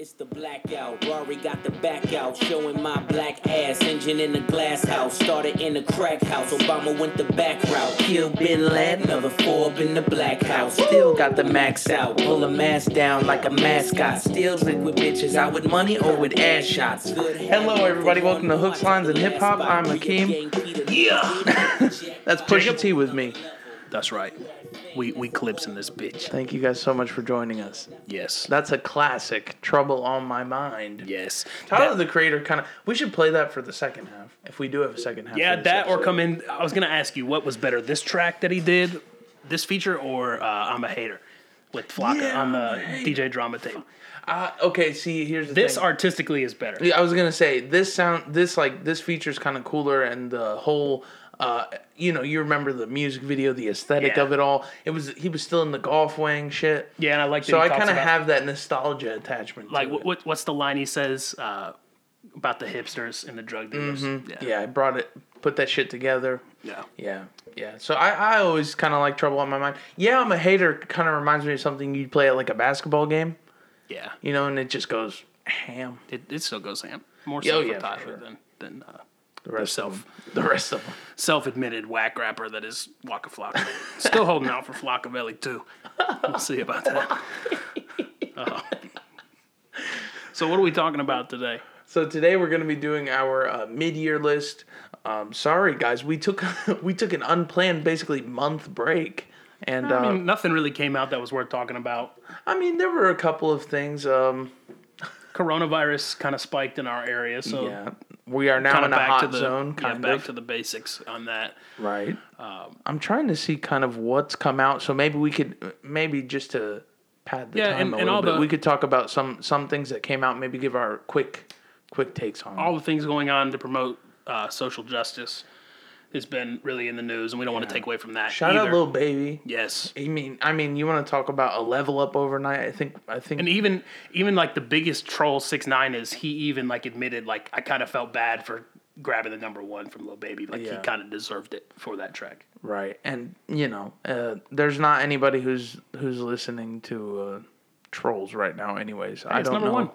It's the blackout. Rory got the back out, showing my black ass. Engine in the glass house, started in the crack house. Obama went the back route. Kill Bin Laden, another four in the black house. Still got the max out, pull a mask down like a mascot. Still drink with bitches, out with money or with ass shots. Hello, everybody. Welcome to Hooks, Lines, and Hip Hop. I'm Akeem. Yeah. That's Pusha T with me. That's right. We we clips in this bitch. Thank you guys so much for joining us. Yes. That's a classic. Trouble on my mind. yes. Tyler That- the Creator kind of. We should play that for the second half if we do have a second half. yeah, for this that or episode. come in. I was gonna ask you what was better, this track that he did, this feature, or uh, I'm a hater with Flocka Yeah, on the DJ drama tape. Uh, okay, see, here's the This thing. artistically is better. Yeah, I was gonna say this sound. This like this feature's kind of cooler, and the whole. Uh, you know, you remember the music video, the aesthetic Yeah. of it all. It was he was still in the Golf Wang shit. Yeah, and I like So I kind of have that nostalgia attachment. like to what, what's the line he says uh, about the hipsters and the drug dealers? Mm-hmm. Yeah, I brought it, put that shit together. yeah. Yeah, yeah. So I, I always kind of like Trouble on My Mind. Yeah, I'm a hater. Kind of reminds me of something you'd play at like a basketball game, Yeah. you know, and it just goes ham. It, it still goes ham. More Yeah, oh, so for yeah, for Tyler sure. than than uh, The rest self of them, the rest of them. self-admitted whack rapper that is Waka Flocka. Still holding out for Flockavelli too. We'll see about that. Uh, so what are we talking about today? So today we're going to be doing our uh, mid-year list. Um, sorry guys, we took we took an unplanned, basically month break, and uh, I mean, nothing really came out that was worth talking about. I mean there were a couple of things. Um, Coronavirus kind of spiked in our area, so yeah, we are now kind in of a back hot to the zone, yeah, kind back to the basics on that. Right. Um, I'm trying to see kind of what's come out, so maybe we could maybe just to pad the Yeah, time and- a and little all bit. the- we could talk about some some things that came out. Maybe give our quick quick takes on. all the things going on to promote uh, social justice has been really in the news, and we don't want to take away from that. Shout out, Lil Baby. yes. I mean, I mean, you want to talk about a level up overnight? I think, I think. And even even like the biggest troll six nine is he even like admitted like I kind of felt bad for grabbing the number one from Lil Baby like he kind of deserved it for that track. right, and you know, uh, there's not anybody who's who's listening to uh, trolls right now. Anyways, I it's don't number know. one.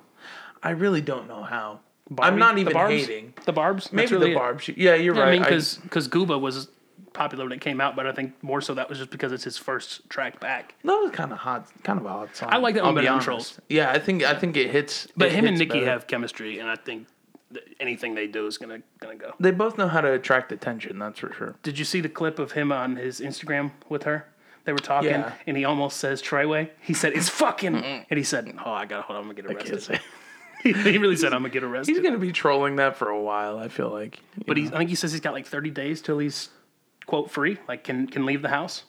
I really don't know how. Barbie, I'm not the even Barbs? hating. the Barbs. Maybe really the it. barbs. Yeah, you're Yeah, right. I mean, because because Gooba was popular when it came out, but I think more so that was just because it's his first track back. That was kind of hot, kind of a hot song. I like that I'll one be better than honest. Trolls. Yeah, I think I think it hits. But it him and hits Nicki better. have chemistry, and I think that anything they do is gonna gonna go. They both know how to attract attention. That's for sure. Did you see the clip of him on his Instagram with her? They were talking, Yeah. and he almost says Treyway. He said it's fucking, and he said, "Oh, I got to hold on, I'm gonna get Can't arrested." he really said, "I'm gonna get arrested." He's gonna be trolling that for a while. I feel like. but he's, I think he says he's got like 30 days till he's quote free, like can can leave the house.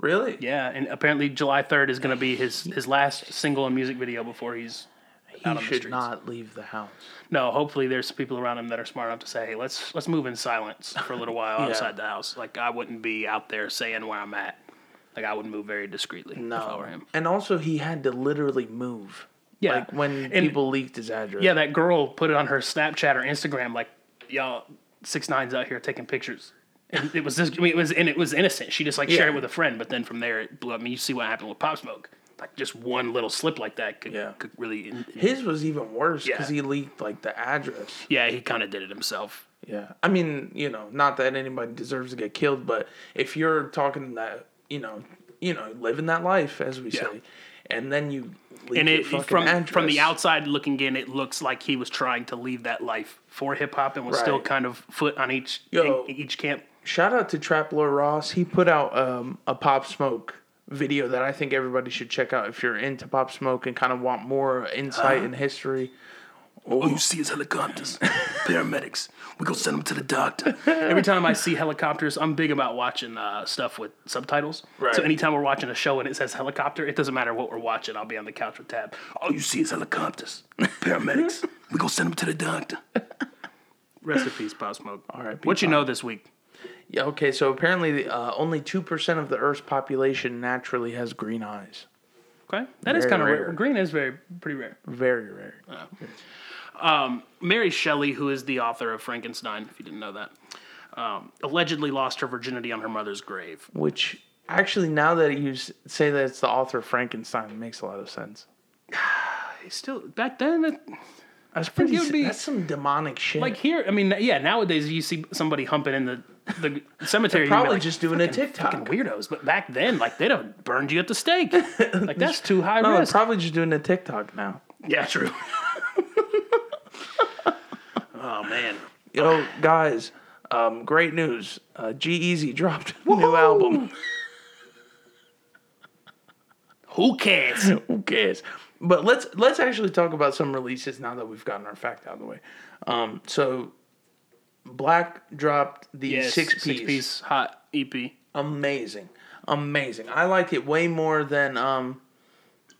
really. Yeah, and apparently July 3rd is gonna be his his last single and music video before he's He out on the should not leave the house. No, hopefully there's people around him that are smart enough to say, "Hey, let's let's move in silence for a little while Yeah. outside the house." Like I wouldn't be out there saying where I'm at. Like I would move very discreetly if I were him. And also, he had to literally move. Yeah. Like when And- people leaked his address. Yeah, that girl put it on her Snapchat or Instagram, like, y'all six nines out here taking pictures. And it was this. I mean, it was and it was innocent. She just like shared it with a friend, but then from there it blew up. I mean, you see what happened with Pop Smoke. Like just one little slip like that could, Yeah. could really. in- His was even worse because Yeah. he leaked like the address. yeah, he kind of did it himself. Yeah. I mean, you know, not that anybody deserves to get killed, but if you're talking that, you know, you know, living that life as we Yeah. say, and then you And it from address. from the outside looking in, it looks like he was trying to leave that life for hip hop and was still kind of foot on each Yo. in each camp. Shout out to Trap Lord Ross. He put out um, a Pop Smoke video that I think everybody should check out if you're into Pop Smoke and kind of want more insight Uh-huh. and history. All you see is helicopters, paramedics. We go send them to the doctor. Every time I see helicopters, I'm big about watching uh, stuff with subtitles. Right. So anytime we're watching a show and it says helicopter, it doesn't matter what we're watching. I'll be on the couch with Tab. All you see is helicopters, paramedics. we go send them to the doctor. Rest in peace, Pop Smoke. All right, What you know this week? Yeah, okay, so apparently uh, only 2% of the Earth's population naturally has green eyes. Okay, that is Very kind of rare. rare. Green is very pretty rare. Very rare. Mary Shelley, who is the author of Frankenstein, if you didn't know that, um, allegedly lost her virginity on her mother's grave. Which, actually, now that you say that it's the author of Frankenstein, it makes a lot of sense. still back then. It, That's pretty. it would be- that's some demonic shit. like here, I mean, yeah. Nowadays, you see somebody humping in the the cemetery. be probably like, just doing a fucking TikTok. weirdos. But back then, like they'd have burned you at the stake. Like that's too high No, they're risk. probably just doing a TikTok now. yeah, true. oh man. Yo, guys, um, great news. Uh, G-Eazy dropped a new album. Who cares? Who cares? But let's let's actually talk about some releases now that we've gotten our fact out of the way. Um, so 6LACK dropped the Yes, six piece. hot EP. Amazing, amazing. I like it way more than um,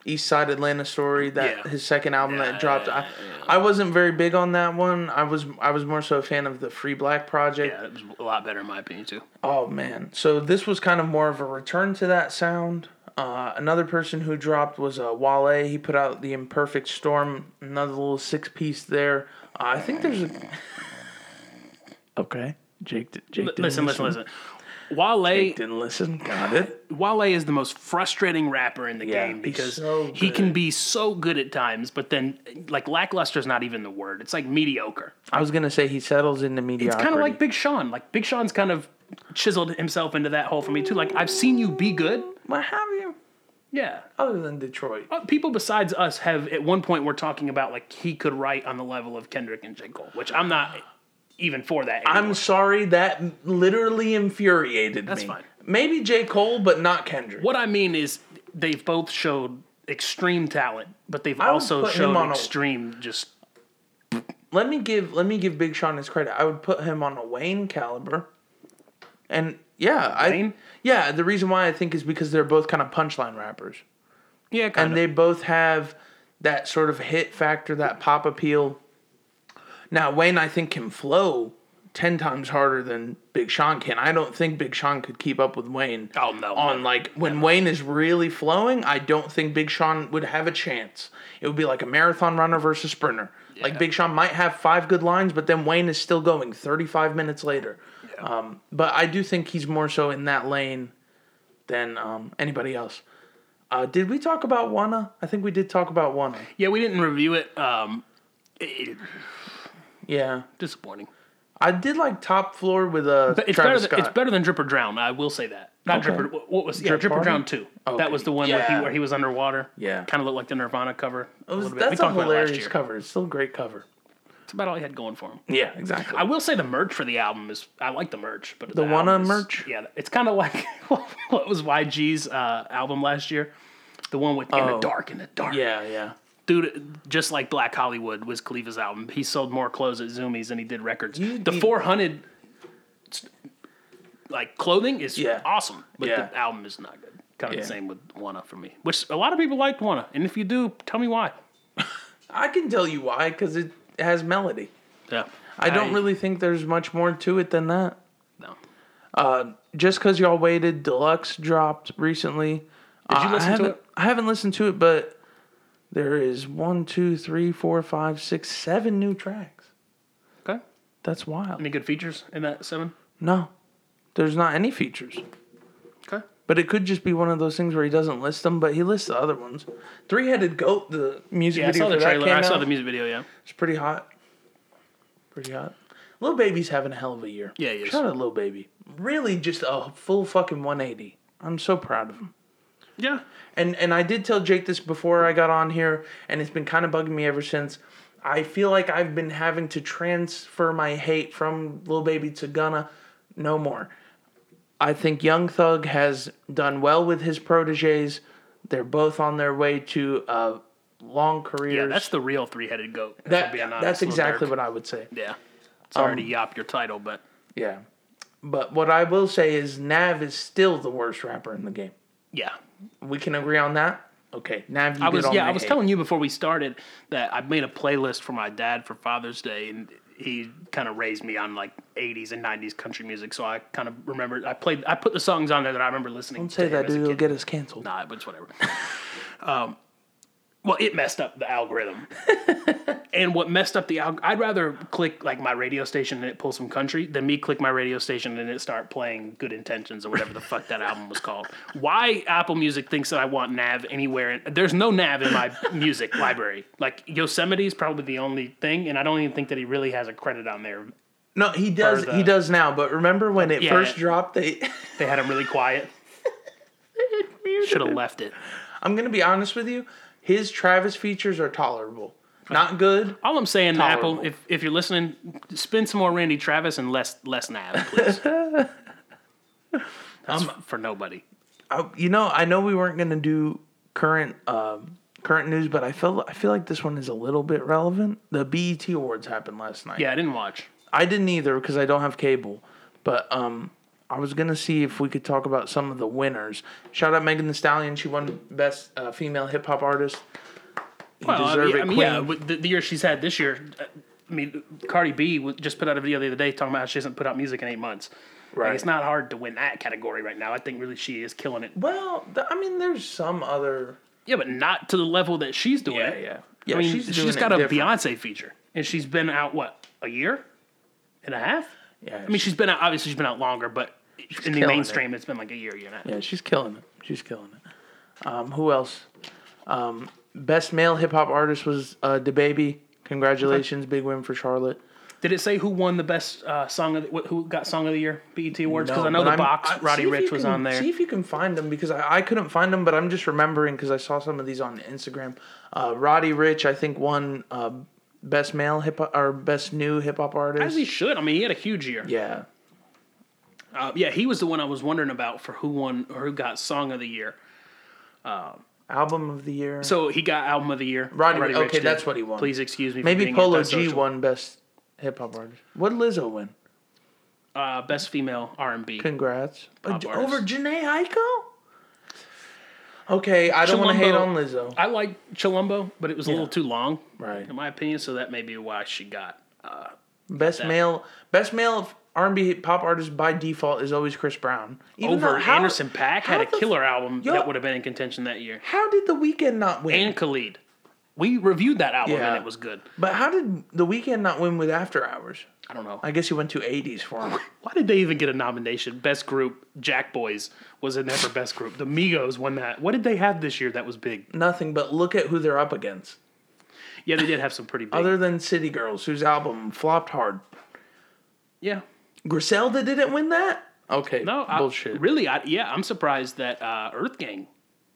East Side Atlanta Story. That Yeah. his second album Yeah, that dropped. I, yeah, I wasn't very big on that one. I was I was more so a fan of the Free 6LACK project. Yeah, it was a lot better in my opinion too. Oh man! So this was kind of more of a return to that sound. Uh, another person who dropped was uh, Wale. He put out the Imperfect Storm, another little six piece there. Uh, I think there's a. Okay, Jake. Jake didn't Listen, listen, listen. Wale, Didn't listen. Got it. Wale is the most frustrating rapper in the Yeah, game because so he can be so good at times, but then like lackluster is not even the word. It's like mediocre. I was gonna say he settles into mediocre. It's kind of like Big Sean. Like Big Sean's kind of chiseled himself into that hole for me too. Like I've seen you be good. What have you? Yeah. Other than Detroit, Uh, People besides us have at one point we're talking about like he could write on the level of Kendrick and J. Cole, which I'm not even for that. Anymore. I'm sorry that literally infuriated That's me. fine. Maybe J Cole, but not Kendrick. What I mean is they've both showed extreme talent, but they've also shown on a- extreme just let me give let me give Big Sean his credit. I would put him on a Wayne caliber. And yeah, Wayne? I yeah, the reason why I think is because they're both kind of punchline rappers. yeah, kind And they both have that sort of hit factor, that pop appeal. Now, Wayne I think can flow 10 times harder than Big Sean can. I don't think Big Sean could keep up with Wayne. Oh, no, On like when Wayne is really flowing, I don't think Big Sean would have a chance. It would be like a marathon runner versus sprinter. Like Big Sean might have five good lines, but then Wayne is still going 35 minutes later. Um, but I do think he's more so in that lane than um, anybody else. Uh, did we talk about Wunna? I think we did talk about Wunna. yeah, we didn't review it. Um, it- Yeah, disappointing. I did like Top Floor with uh, But it's Travis better. Than, Scott. it's better than Drip or Drown. I will say that. Not Okay. Drip. Or, what was yeah? Drip Drip or Drown two. Okay. That was the one where he where he was underwater. Yeah. kind of looked like the Nirvana cover. It was- little bit. We that's a talked about last hilarious year. cover. It's still a great cover. It's about all he had going for him. Yeah, exactly. I will say the merch for the album is I like the merch, but The album Wunna is- merch? Yeah, it's kind of like what was YG's uh, album last year, the one with in the Oh. dark in the dark. yeah, yeah. Dude, just like Blacc Hollywood was Khalifa's album. He sold more clothes at Zumiez than he did records. You the four hundred like clothing is Yeah. awesome, but Yeah. the album is not good. Kind of Yeah. the same with Wunna for me, which a lot of people liked Wunna, and if you do, tell me why. I can tell you why, because it has melody. Yeah, I don't really think there's much more to it than that. no. Uh, just because y'all waited, Deluxe dropped recently. Did you Uh, listen I to it? I haven't listened to it, but there is one, two, three, four, five, six, seven new tracks. Okay, That's wild. any good features in that seven? No, there's not any features. Okay, But it could just be one of those things where he doesn't list them, but he lists the other ones. Three Headed Goat, the music yeah, I video saw the trailer. I saw out. the music video. Yeah, It's pretty hot. Pretty hot. Lil Baby's having a hell of a year. Yeah, he is. Shout out Lil Baby. Really, just a full fucking 180. I'm so proud of him. Yeah. And and I did tell Jake this before I got on here, and it's been kind of bugging me ever since. I feel like I've been having to transfer my hate from Lil Baby to Gunna. No more. I think Young Thug has done well with his proteges. They're both on their way to uh, long careers. Yeah, that's the real three-headed goat. That- that's exactly what I would say. Yeah, sorry Um, to yop your title, but Yeah. But what I will say is Nav is still the worst rapper in the game. yeah, We can agree on that. Okay, Now you I was yeah, I was hate. telling you before we started that I made a playlist for my dad for Father's Day, and he kind of raised me on like '80s and '90s country music. So I kind of remember I played. I put the songs on there that I remember listening. To. Don't say that, dude. You'll get us canceled. Nah, but it's whatever. um, well, it messed up the algorithm. and what messed up the alg- I'd rather click like my radio station and it pull some country than me click my radio station and it start playing Good Intentions or whatever the fuck that album was called. Why Apple Music thinks that I want nav anywhere? There's no nav in my music library. Like Yosemite is probably the only thing, and I don't even think that he really has a credit on there. No, he does. the- he does now. But remember when it Yeah. first dropped? They. They had him really quiet. Should have left it. I'm gonna be honest with you. His Travis features are tolerable. Not good. All I'm saying, Tolerable. Apple, if if you're listening, spend some more Randy Travis and less less Nav, please. That's for nobody. I, you know, I know we weren't gonna do current um, current news, but I feel I feel like this one is a little bit relevant. The BET Awards happened last night. Yeah, I didn't watch. I didn't either because I don't have cable. But um, I was gonna see if we could talk about some of the winners. Shout out Megan Thee Stallion. She won Best uh, Female Hip Hop Artist. You Well, I mean, it, I mean yeah, with the, the year she's had this year. I mean, Cardi B just put out a video the other day talking about how she hasn't put out music in eight months. Like, Right. it's not hard to win that category right now. I think really she is killing it. Well, th- I mean, there's some other. Yeah, but not to the level that she's doing Yeah, yeah. Yeah, I mean, she's she's got a different. Beyonce feature, and she's been out what a year and a half. Yeah, I mean, she's been out. Obviously, she's been out longer, but in the killing it. mainstream, it's been like a year, year and a half. yeah, she's killing it. She's killing it. Um, who else? Um, best male hip hop artist was uh, DaBaby. Congratulations, big win for Charlotte. Did it say who won the best uh, song of the, who got song of the year BET awards? Because No, I know the I'm- box I- Roddy Ricch was can- on there. See if you can find them because I, I couldn't find them, but I'm just remembering because I saw some of these on Instagram. Uh, Roddy Ricch, I think, won uh, best male hip hop or best new hip hop artist. As artist. he should. I mean, he had a huge year. Yeah, Uh, yeah, he was the one I was wondering about for who won or who got song of the year. album of the year. So he got album of the year. Roddy- Ricch okay, did. that's what he won. Please excuse me. Maybe Polo G won best hip hop artist. What did Lizzo win? Uh, best female R and B. Congrats. Uh, Pop J- artist. over Jhené Aiko? Okay, I don't want to hate on Lizzo. I like Chilumbo, but it was a little too long, Right. in my opinion. So that may be why she got. Best that. male, best male R&B pop artist by default is always Chris Brown. Even over though- how- Anderson .Paak had a killer album Yo- that would have been in contention that year. How did The Weeknd not win? And Khalid. We reviewed that album Yeah. and it was good. but how did The Weeknd not win with After Hours? I don't know. I guess he went to 80s for him. Why did they even get a nomination? Best group, Jack Boys was in there for best group. The Migos won that. What did they have this year that was big? Nothing, but look at who they're up against. Yeah, they did have some pretty big. Other than City Girls, whose album flopped hard. yeah. Griselda didn't win that? Okay, No, I- bullshit. really, I, yeah, I'm surprised that uh, Earth Gang.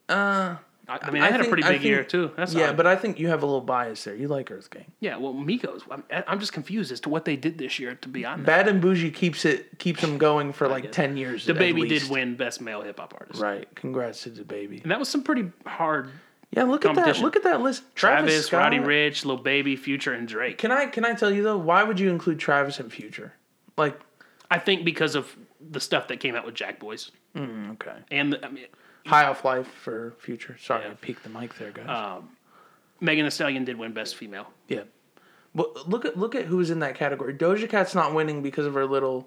Uh, I, I mean, I, had think- a pretty big think- year too. That's yeah, odd. but I think you have a little bias there. You like Earth Gang. yeah, well, Migos. I'm, I'm just confused as to what they did this year. To be honest, Bad and Boujee keeps it keeps them going for like ten years. DaBaby did win best male hip hop artist, Right. Congrats to DaBaby. and that was some pretty hard. Yeah, look at that. Look at that list. Travis, Travis, Scott. Roddy Ricch, Lil Baby, Future, and Drake. Can I can I tell you though? Why would you include Travis and Future? Like, I think because of the stuff that came out with Jack Boys, okay, and the, I mean, High Off Life for Future. Sorry. I peeked the mic there, guys. Uh, Megan Thee Stallion did win best female. yeah. But look at look at who's in that category. Doja Cat's not winning because of her little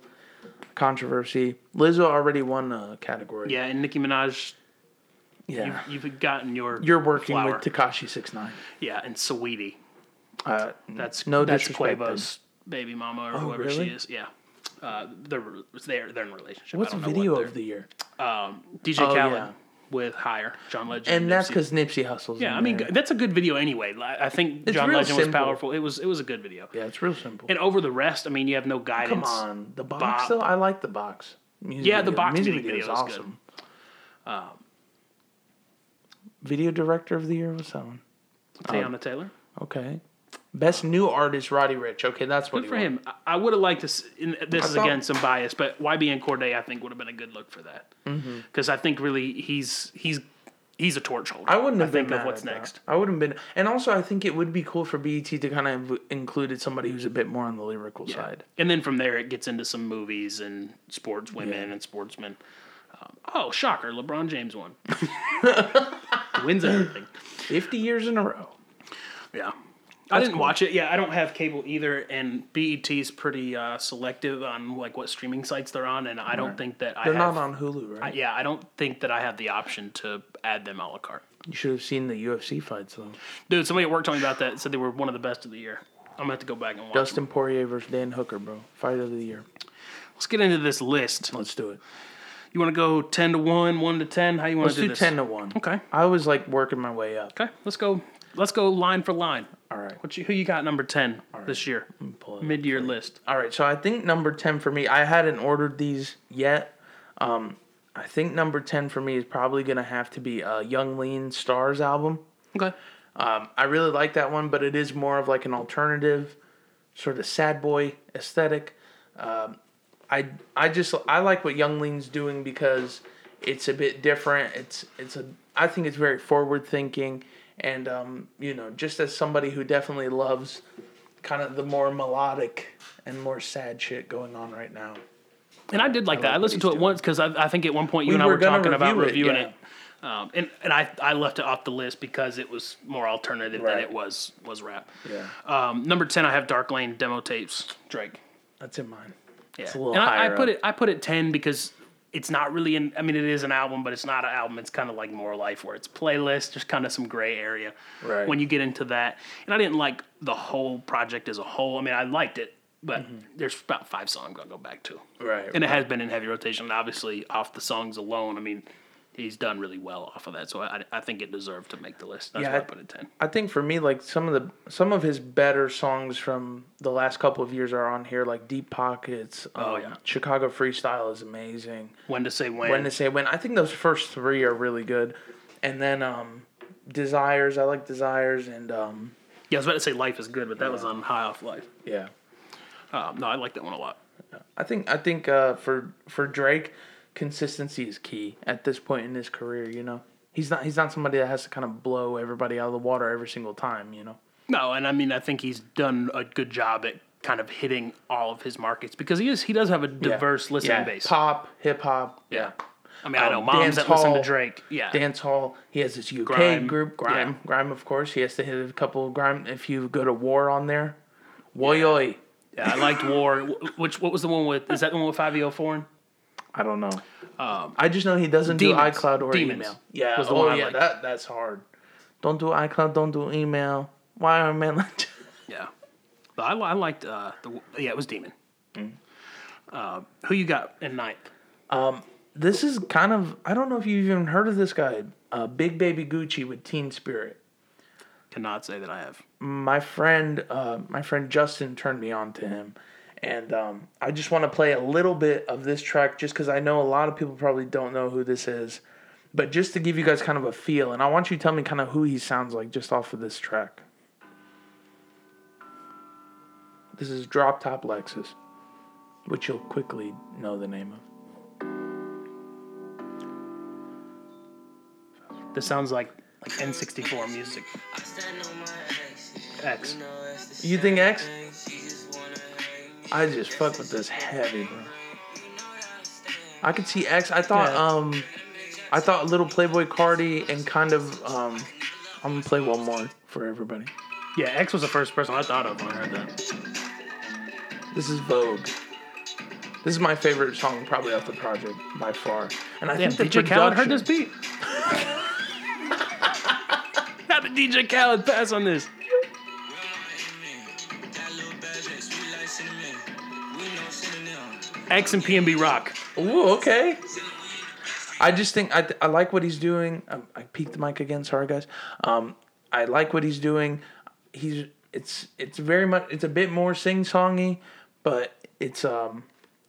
controversy. Lizzo already won a category. Yeah, and Nicki Minaj, yeah. you've, you've gotten your You're working flower. with Tekashi Six Nine. yeah, and Saweetie. Uh, That's No that's disrespect, Quavo's baby mama or Oh, whoever really? she is. Yeah, uh, they're they're they're in a relationship. what's I video what of the year? um, DJ Oh, Khaled yeah. with Higher John Legend, And that's because Nipsey Hussle's. yeah, in I mean there. that's a good video anyway. I think It's John real Legend was powerful. It was it was a good video. yeah, it's real simple. And over the rest, I mean, you have no guidance. Come on, the box Bop. though. I like the box. Music Yeah, the box music video video is is good. awesome. Video director of the year was someone. Teyana Taylor. Okay. Best new artist, Roddy Ricch. Okay, that's what Good for won. him. I- I would have liked to. s- And this I is thought- again some bias, but YBN Cordae, I think, would have been a good look for that. Mm-hmm. Because I think really he's he's he's a torch holder. I wouldn't have think been of what's at that. next. I wouldn't have been, and also I think it would be cool for BET to kind of included somebody who's a bit more on the lyrical side. And then from there, it gets into some movies and sports women and sportsmen. Um, oh, shocker! LeBron James won. Wins everything. Fifty years in a row. Yeah. I didn't watch it. Yeah, I don't have cable either, and BET's pretty uh, selective on like what streaming sites they're on, and I don't think that I They're have. not on Hulu, I, right? yeah, I don't think that I have the option to add them a la carte. You should have seen the UFC fights though. Dude, somebody at work told me about that. Said they were one of the best of the year. I'm gonna have to go back and watch. them. Dustin Poirier versus Dan Hooker, bro. Fight of the year. Let's get into this list. Let's do it. You want to go ten to one, one to ten? How you want to do, do this? ten to one. Okay. I was like working my way up. Okay. Let's go. Let's go line for line. All right. What you, who you got number ten this year? pull it up Mid year list. All right, so I think number 10 for me, I hadn't ordered these yet. Um, I think number 10 for me is probably going to have to be a Yung Lean Starz album. Okay. Um, I really like that one, but it is more of like an alternative, sort of sad boy aesthetic. Um, I I just I like what Yung Lean's doing because it's a bit different. It's it's a I think it's very forward thinking, and um, you know, just as somebody who definitely loves kind of the more melodic and more sad shit going on right now. And I did like that. like I listened to it doing. once because I, I think at one point you We and I were were talking about it, reviewing yeah. it. Um, and and I, I left it off the list because it was more alternative than it was was rap. Yeah, Um, number ten, I have Dark Lane demo tapes. Drake. that's in mine. Yeah, It's a little and I, I put it I put it ten because it's not really an. I mean, it is an album, but it's not an album. It's kind of like more life, where it's playlist. There's kind of some gray area Right. when you get into that. And I didn't like the whole project as a whole. I mean, I liked it, but there's about five songs I'll go back to. Mm-hmm. Right, And it has been in heavy rotation. And obviously, off the songs alone, I mean, he's done really well off of that. So I, I think it deserved to make the list. That's Yeah, why I I- put it ten. I think for me, like some of the some of his better songs from the last couple of years are on here, like Deep Pockets. Oh, um, yeah. Chicago Freestyle is amazing. When to say when? When to say when? I think those first three are really good, and then um, Desires. I like Desires, and um, yeah, I was about to say life is good, but that was on High Off Life. yeah. Um, no, I like that one a lot. I think I think uh, for for Drake, consistency is key at this point in his career. You know, he's not he's not somebody that has to kind of blow everybody out of the water every single time. You know. No, and I mean I think he's done a good job at kind of hitting all of his markets because he is he does have a diverse listening yeah. base. Pop, hip hop. Yeah. I mean, I Um, know moms dance that listen to hall, Drake. Yeah. dance hall. He has this UK Grime, group, grime, yeah. grime. Of course, he has to hit a couple of grime. If you go to war on there, woy oy. yeah, I liked War. Which what was the one with? Is that the one with Five E O Four? I don't know. I just know he doesn't Demons. do iCloud or Demons email. Yeah. was the oh one yeah, liked. that that's hard. Don't do iCloud. Don't do email. Why are men like? Yeah. But I, I liked uh, the yeah it was Demon. Mm. Uh, who you got in ninth? this is kind of I don't know if you've even heard of this guy, uh, Big Baby Gucci with Teen Spirit. Cannot say that I have. my friend uh, my friend Justin turned me on to him and um, I just want to play a little bit of this track just because I know a lot of people probably don't know who this is. But just to give you guys kind of a feel and I want you to tell me kind of who he sounds like just off of this track. This is Drop Top Lexus which you'll quickly know the name of. This sounds like like N64 music. X. you think X I just fuck with this heavy bro I could see X I thought Yeah. um I thought little Playboi Carti and kind of um I'm gonna play one more for everybody. Yeah, X was the first person I thought of when I heard that. This is Vogue. This is my favorite song probably off the project by far. And I Damn, think DJ Khaled heard this beat. How did DJ Khaled pass on this? X and PNB Rock. Ooh, okay. I just think I, I like what he's doing. Um, I peeked the mic again. Sorry, guys. Um, I like what he's doing. He's it's it's very much it's a bit more sing songy, but it's um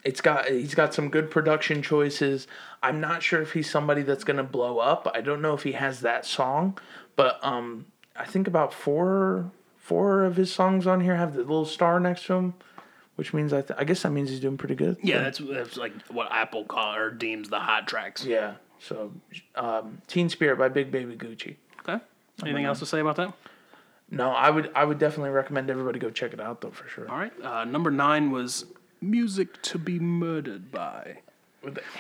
it's got he's got some good production choices. I'm not sure if he's somebody that's gonna blow up. I don't know if he has that song, but um I think about four four of his songs on here have the little star next to him, which means I th- I guess that means he's doing pretty good. Yeah, that's, that's like what Apple call or deems the hot tracks. Yeah. So, um, Teen Spirit by Big Baby Gucci. Okay. Anything else to say about that? No, I would I would definitely recommend everybody go check it out though for sure. All right. Uh, number nine was music to be murdered by,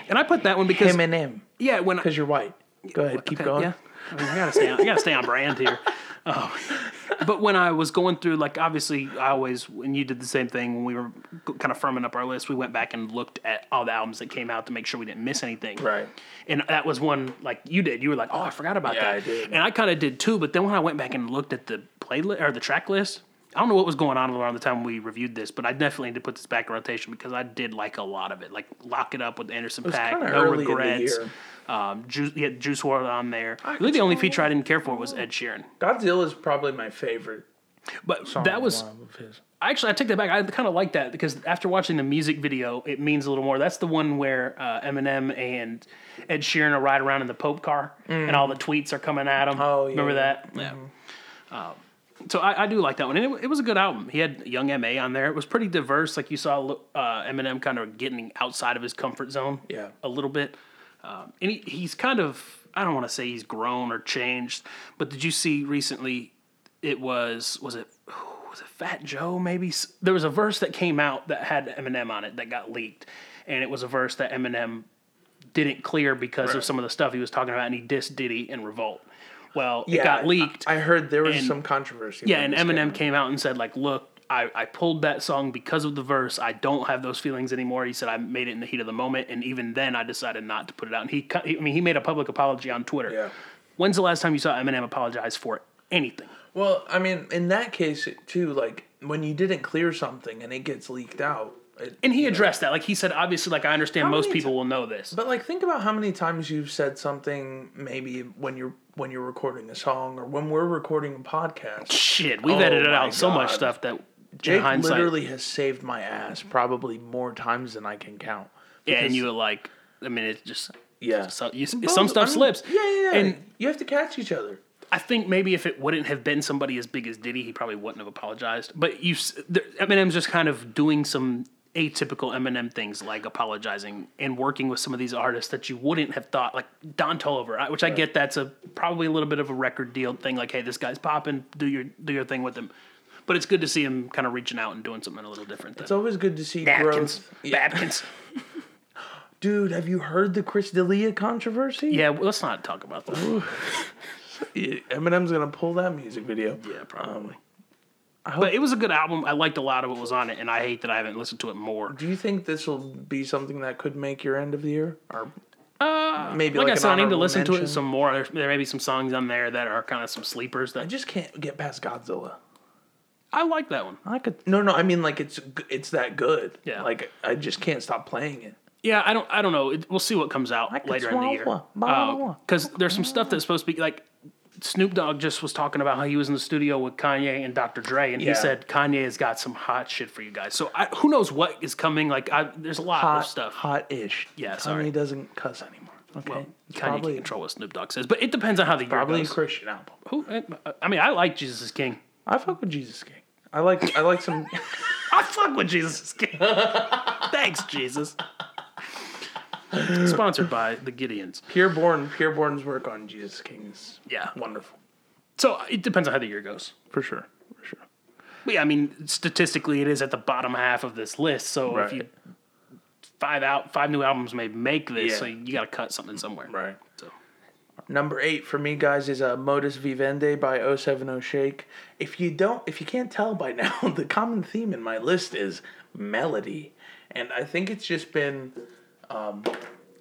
and I put that one because Eminem, yeah, when I, because you're white. Go ahead, keep Okay, going. Yeah, I, mean, I gotta stay. On, I gotta stay on brand here. Um, but when I was going through, like, obviously, I always when you did the same thing when we were kind of firming up our list, we went back and looked at all the albums that came out to make sure we didn't miss anything. Right. And that was one like you did. You were like, "Oh, I forgot about Yeah, that." I did. And I kind of did too. But then when I went back and looked at the playlist or the track list, I don't know what was going on around the time we reviewed this, but I definitely need to put this back in rotation because I did like a lot of it. Like "Lock It Up" with Anderson kinda "No early in the Regrets." year. Um, Juice, yeah, Juice WRLD on there. I Really, the only feature I didn't care for was Ed Sheeran. Godzilla is probably my favorite But song. that was of his. actually I take that back. I kind of like that because after watching the music video, it means a little more. That's the one where uh, Eminem and Ed Sheeran are riding around in the Pope car, and all the tweets are coming at him. Oh, yeah, remember that? Yeah. Um, so I, I do like that one, and it, it was a good album. He had Young M.A on there. It was pretty diverse. Like you saw uh, Eminem kind of getting outside of his comfort zone, Yeah. a little bit. Um, and he, he's kind of I don't want to say he's grown or changed, but did you see recently? It was was it was it Fat Joe maybe? There was a verse that came out that had Eminem on it that got leaked, and it was a verse that Eminem didn't clear because of some of the stuff he was talking about, and he dissed Diddy in Revolt. Well, it got leaked. I, I heard there was and- some controversy. Yeah, and Eminem came came out and said like, "Look, I, I pulled that song because of the verse. I don't have those feelings anymore." He said, "I made it in the heat of the moment, and even then, I decided not to put it out." And he, cut- he I mean, he made a public apology on Twitter. Yeah. When's the last time you saw Eminem apologize for anything? Well, I mean, in that case too, like when you didn't clear something and it gets leaked out. It, And he addressed that. Like he said, obviously, like I understand How most people will know this. but like, think about how many times you've said something maybe when you're when you're recording a song or when we're recording a podcast. Shit, we've Oh edited out so much stuff that Jake literally has saved my ass probably more times than I can count. yeah, and you were like, I mean, it's just yeah, so, you, Both- some stuff I mean, slips. Yeah, yeah, yeah. And you have to catch each other. I think maybe if it wouldn't have been somebody as big as Diddy, he probably wouldn't have apologized. But you, there- Eminem's just kind of doing some atypical Eminem things, like apologizing and working with some of these artists that you wouldn't have thought, like Don Toliver, which I get that's a probably a little bit of a record deal thing. Like, hey, this guy's popping, do your do your thing with him. But it's good to see him kind of reaching out and doing something a little different. Than It's always good to see Babkins, growth. Yeah. Babkins. Dude, have you heard the Chris D'Elia controversy? Yeah, well, let's not talk about that. Eminem's gonna pull that music video. Yeah, probably. I hope, but it was a good album. I liked a lot of what was on it, and I hate that I haven't listened to it more. do you think this will be something that could make your end of the year, or uh, maybe like, like, I said, I need to listen to it some more. There, there may be some songs on there that are kind of some sleepers That I just can't get past Godzilla. I like that one. I could no, no. I mean, like it's it's that good. Yeah. Like I just can't stop playing it. Yeah, I don't, I don't know. It, we'll see what comes out a later in the year. chihuahua. Blah, oh, blah, Because there's some stuff that's supposed to be like Snoop Dogg just was talking about how he was in the studio with Kanye and Dr. Dre, and Yeah. he said Kanye has got some hot shit for you guys. So I, who knows what is coming? Like, I, there's a lot of stuff. hot-ish. Yeah, Kanye sorry. doesn't cuss anymore. Okay, Well, Kanye probably can control what Snoop Dogg says, but it depends on how the year probably a goes. Christian album. Who, eh, I mean, I like Jesus is King. I fuck with Jesus King. I like I like some. I fuck with Jesus is King. Thanks, Jesus. Sponsored by the Gideons. Pi'erre Bourne, Pureborn's work on Jesus King is Yeah. wonderful So it depends on how the year goes. for sure, for sure. But yeah, I mean, statistically, it is at the bottom half of this list. So if Right. you five out five new albums may make this, Yeah. so you got to cut something somewhere. Right. So Number eight for me, guys, is uh, Modus Vivendi by 070 Shake. If you don't, if you can't tell by now, the common theme in my list is melody, and I think it's just been, um,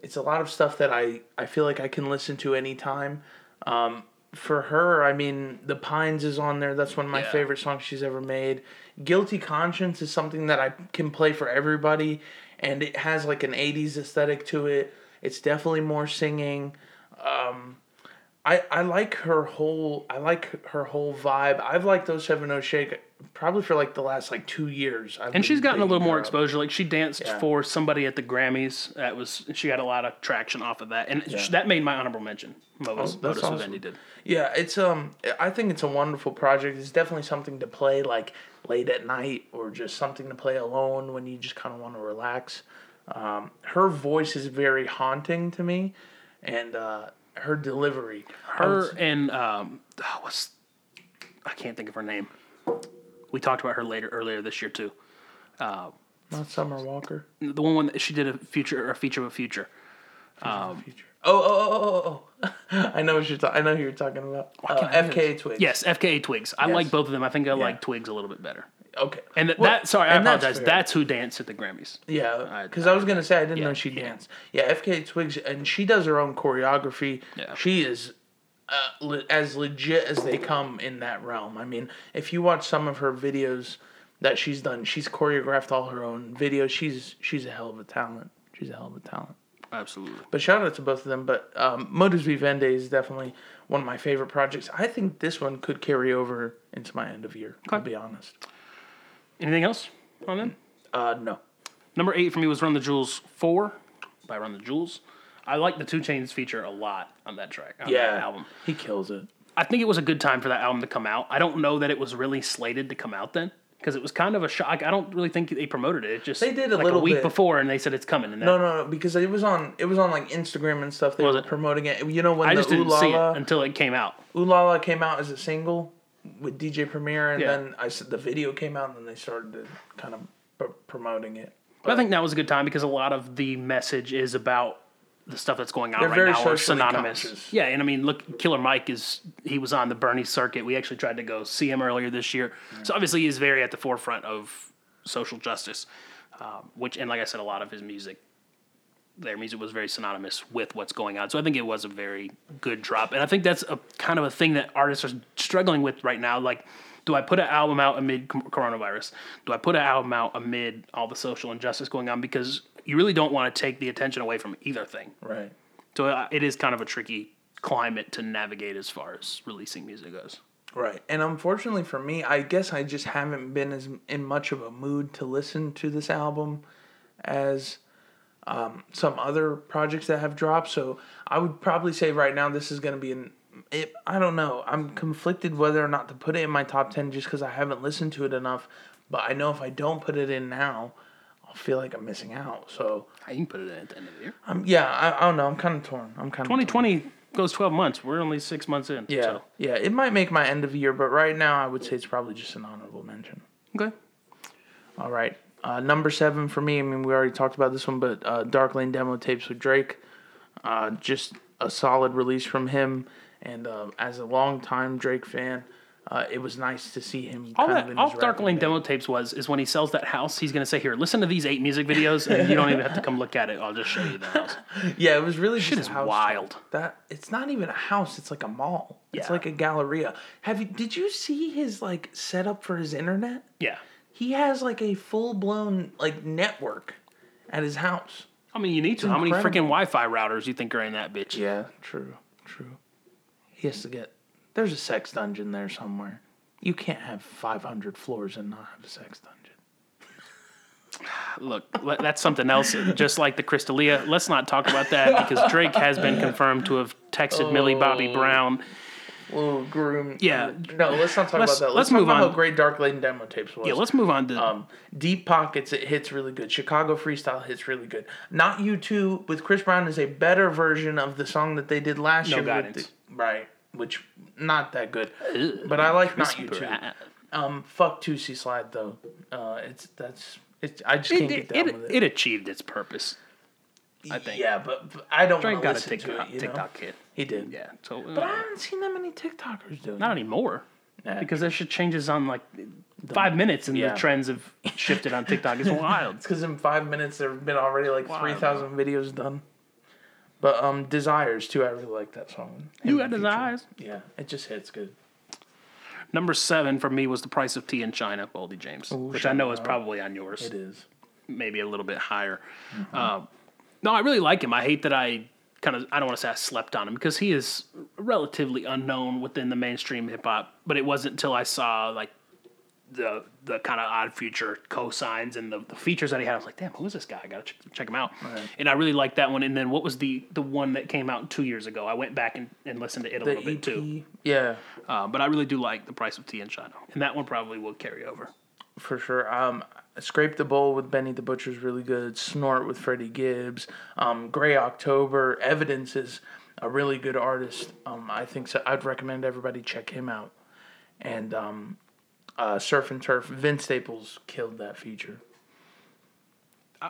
it's a lot of stuff that I I feel like I can listen to anytime. Um, for her, I mean, The Pines is on there. That's one of my Yeah. favorite songs she's ever made. Guilty Conscience is something that I can play for everybody, and it has like an 80s aesthetic to it. It's definitely more singing. Um, I, I like her whole I like her whole vibe. I've liked those seven oh shake probably for like the last like two years. I've and she's gotten a little more exposure. Like she danced Yeah. for somebody at the Grammys. That was she got a lot of traction off of that, and that made my honorable mention. Modus, Oh, that's Modus awesome. Did. Yeah, it's um I think it's a wonderful project. It's definitely something to play like late at night or just something to play alone when you just kind of want to relax. Um, her voice is very haunting to me, and uh, her delivery. Her and um, oh, what's I can't think of her name. We talked about her later earlier this year too. Uh, Not Summer Walker. The one that she did a future a feature of a future. Future. Oh, oh, oh, oh, oh, oh. I know what you're. Ta- I know who you're talking about. Uh, can't I do FKA Twigs. Yes, FKA Twigs. I Yes. like both of them. I think I like Twigs a little bit better. Okay. And Well, that, sorry, I and that's apologize. fair. That's, who danced at the Grammys. Yeah, because I, was gonna say I didn't yeah, know she danced. Yeah, FKA Twigs, and she does her own choreography. Yeah. She is uh, le- as legit as they come in that realm. I mean, if you watch some of her videos that she's done, she's choreographed all her own videos. She's she's a hell of a talent. She's a hell of a talent. Absolutely. But shout out to both of them. But um, Modus Vivendi is definitely one of my favorite projects. I think this one could carry over into my end of year. I'll be honest. Anything else on them? Uh, no. Number eight for me was Run the Jewels 4 by Run the Jewels. I like the 2 Chainz feature a lot on that track, on Yeah, that album. he kills it. I think it was a good time for that album to come out. I don't know that it was really slated to come out then because it was kind of a shock. I don't really think they promoted it. It just They did a like little a week bit. before, and they said it's coming. And that, No, no, no, because it was on it was on like Instagram and stuff. They Was were it? promoting it. You know when I the just didn't Ooh La see La, it until it came out. Ooh La La came out as a single with DJ Premier, and Yeah. then I said the video came out, and then they started to kind of pr- promoting it. But I think that was a good time because a lot of the message is about the stuff that's going on right very now socially synonymous. conscious. Yeah, and I mean, look, Killer Mike is he was on the Bernie circuit. We actually tried to go see him earlier this year. So obviously, he's very at the forefront of social justice, um, which and like I said, a lot of his music. Their music was very synonymous with what's going on, so I think it was a very good drop, and I think that's a kind of a thing that artists are struggling with right now. Like, do I put an album out amid coronavirus? Do I put an album out amid all the social injustice going on? Because you really don't want to take the attention away from either thing. Right. So uh, it is kind of a tricky climate to navigate as far as releasing music goes. Right. And unfortunately for me, I guess I just haven't been as in much of a mood to listen to this album as um, some other projects that have dropped. So I would probably say right now this is going to be an. It, I don't know. I'm conflicted whether or not to put it in my top 10 just because I haven't listened to it enough. But I know if I don't put it in now, I'll feel like I'm missing out. So, I can put it in at the end of the year. um, yeah, I, I don't know. I'm kind of torn. I'm kind of 2020 goes 12 months. We're only six months in. Yeah. So. Yeah. It might make my end of year, but right now I would say it's probably just an honorable mention. Okay. All right. Uh, number seven for me. I mean, we already talked about this one, but uh, Dark Lane demo tapes with Drake. Uh, just a solid release from him, and uh, as a longtime Drake fan, uh, it was nice to see him. All kind that of in all Dark Lane demo tapes was is when he sells that house, he's gonna say, "Here, listen to these eight music videos, and you don't even have to come look at it. I'll just show you the house." Yeah, it was really Shit just is a house wild. That it's not even a house; it's like a mall. It's like a galleria. Have you? Did you see his like setup for his internet? Yeah. He has like a full blown like network at his house. I mean, you need to. How many freaking Wi-Fi routers you think are in that bitch? Yeah, true, true. He has to get. There's a sex dungeon there somewhere. You can't have 500 floors and not have a sex dungeon. Look, that's something else. Uh, just like the Chris D'Elia, let's not talk about that because Drake has been confirmed to have texted Millie Bobby oh. Brown. Little groom. Yeah. No, let's not talk Let's- about that. Let's, let's move on. how great Dark Lane demo tapes was. Yeah, let's move on to. Um, Deep Pockets, it hits really good. Chicago Freestyle hits really good. Not You Too with Chris Brown is a better version of the song that they did last No year. Guidance. the- right, which not that good. But I like Not You Too. Brown. Um, fuck Toosie Slide though. Uh, it's that's it's. I just can't it, get down it, with it achieved its purpose. I think. Yeah, but, but I don't Drake got a TikTok, it. You TikTok know? kid. He did. Yeah. So But I uh, haven't seen that many TikTokers doing. not anymore Yeah. because that shit changes on like five minutes and Yeah. the trends have shifted on TikTok. It's wild. It's because in five minutes there have been already like three thousand videos done. But um, Desires too. I really like that song. You got and his Future. eyes. Yeah, it just hits good. Number seven for me was the price of tea in China, Boldy James, which I know is probably on yours. It is. maybe a little bit higher. Uh, no, I really like him. I hate that I kind of I don't want to say I slept on him because he is relatively unknown within the mainstream hip hop. But it wasn't until I saw like the the kind of odd future cosigns and the, the features that he had. I was like, damn, who is this guy? I gotta check, check him out. And I really liked that one. And then what was the the one that came out two years ago? I went back and, and listened to it a The little bit too. Yeah, Uh, but I really do like the price of tea in China, and that one probably will carry over. For sure. Um, Scrape the Bowl with Benny the Butcher is really good. Snort with Freddie Gibbs. Um, Gray October. Evidence is a really good artist. Um, I think so. I'd recommend everybody check him out. And um, uh, Surf and Turf. Vince Staples killed that feature.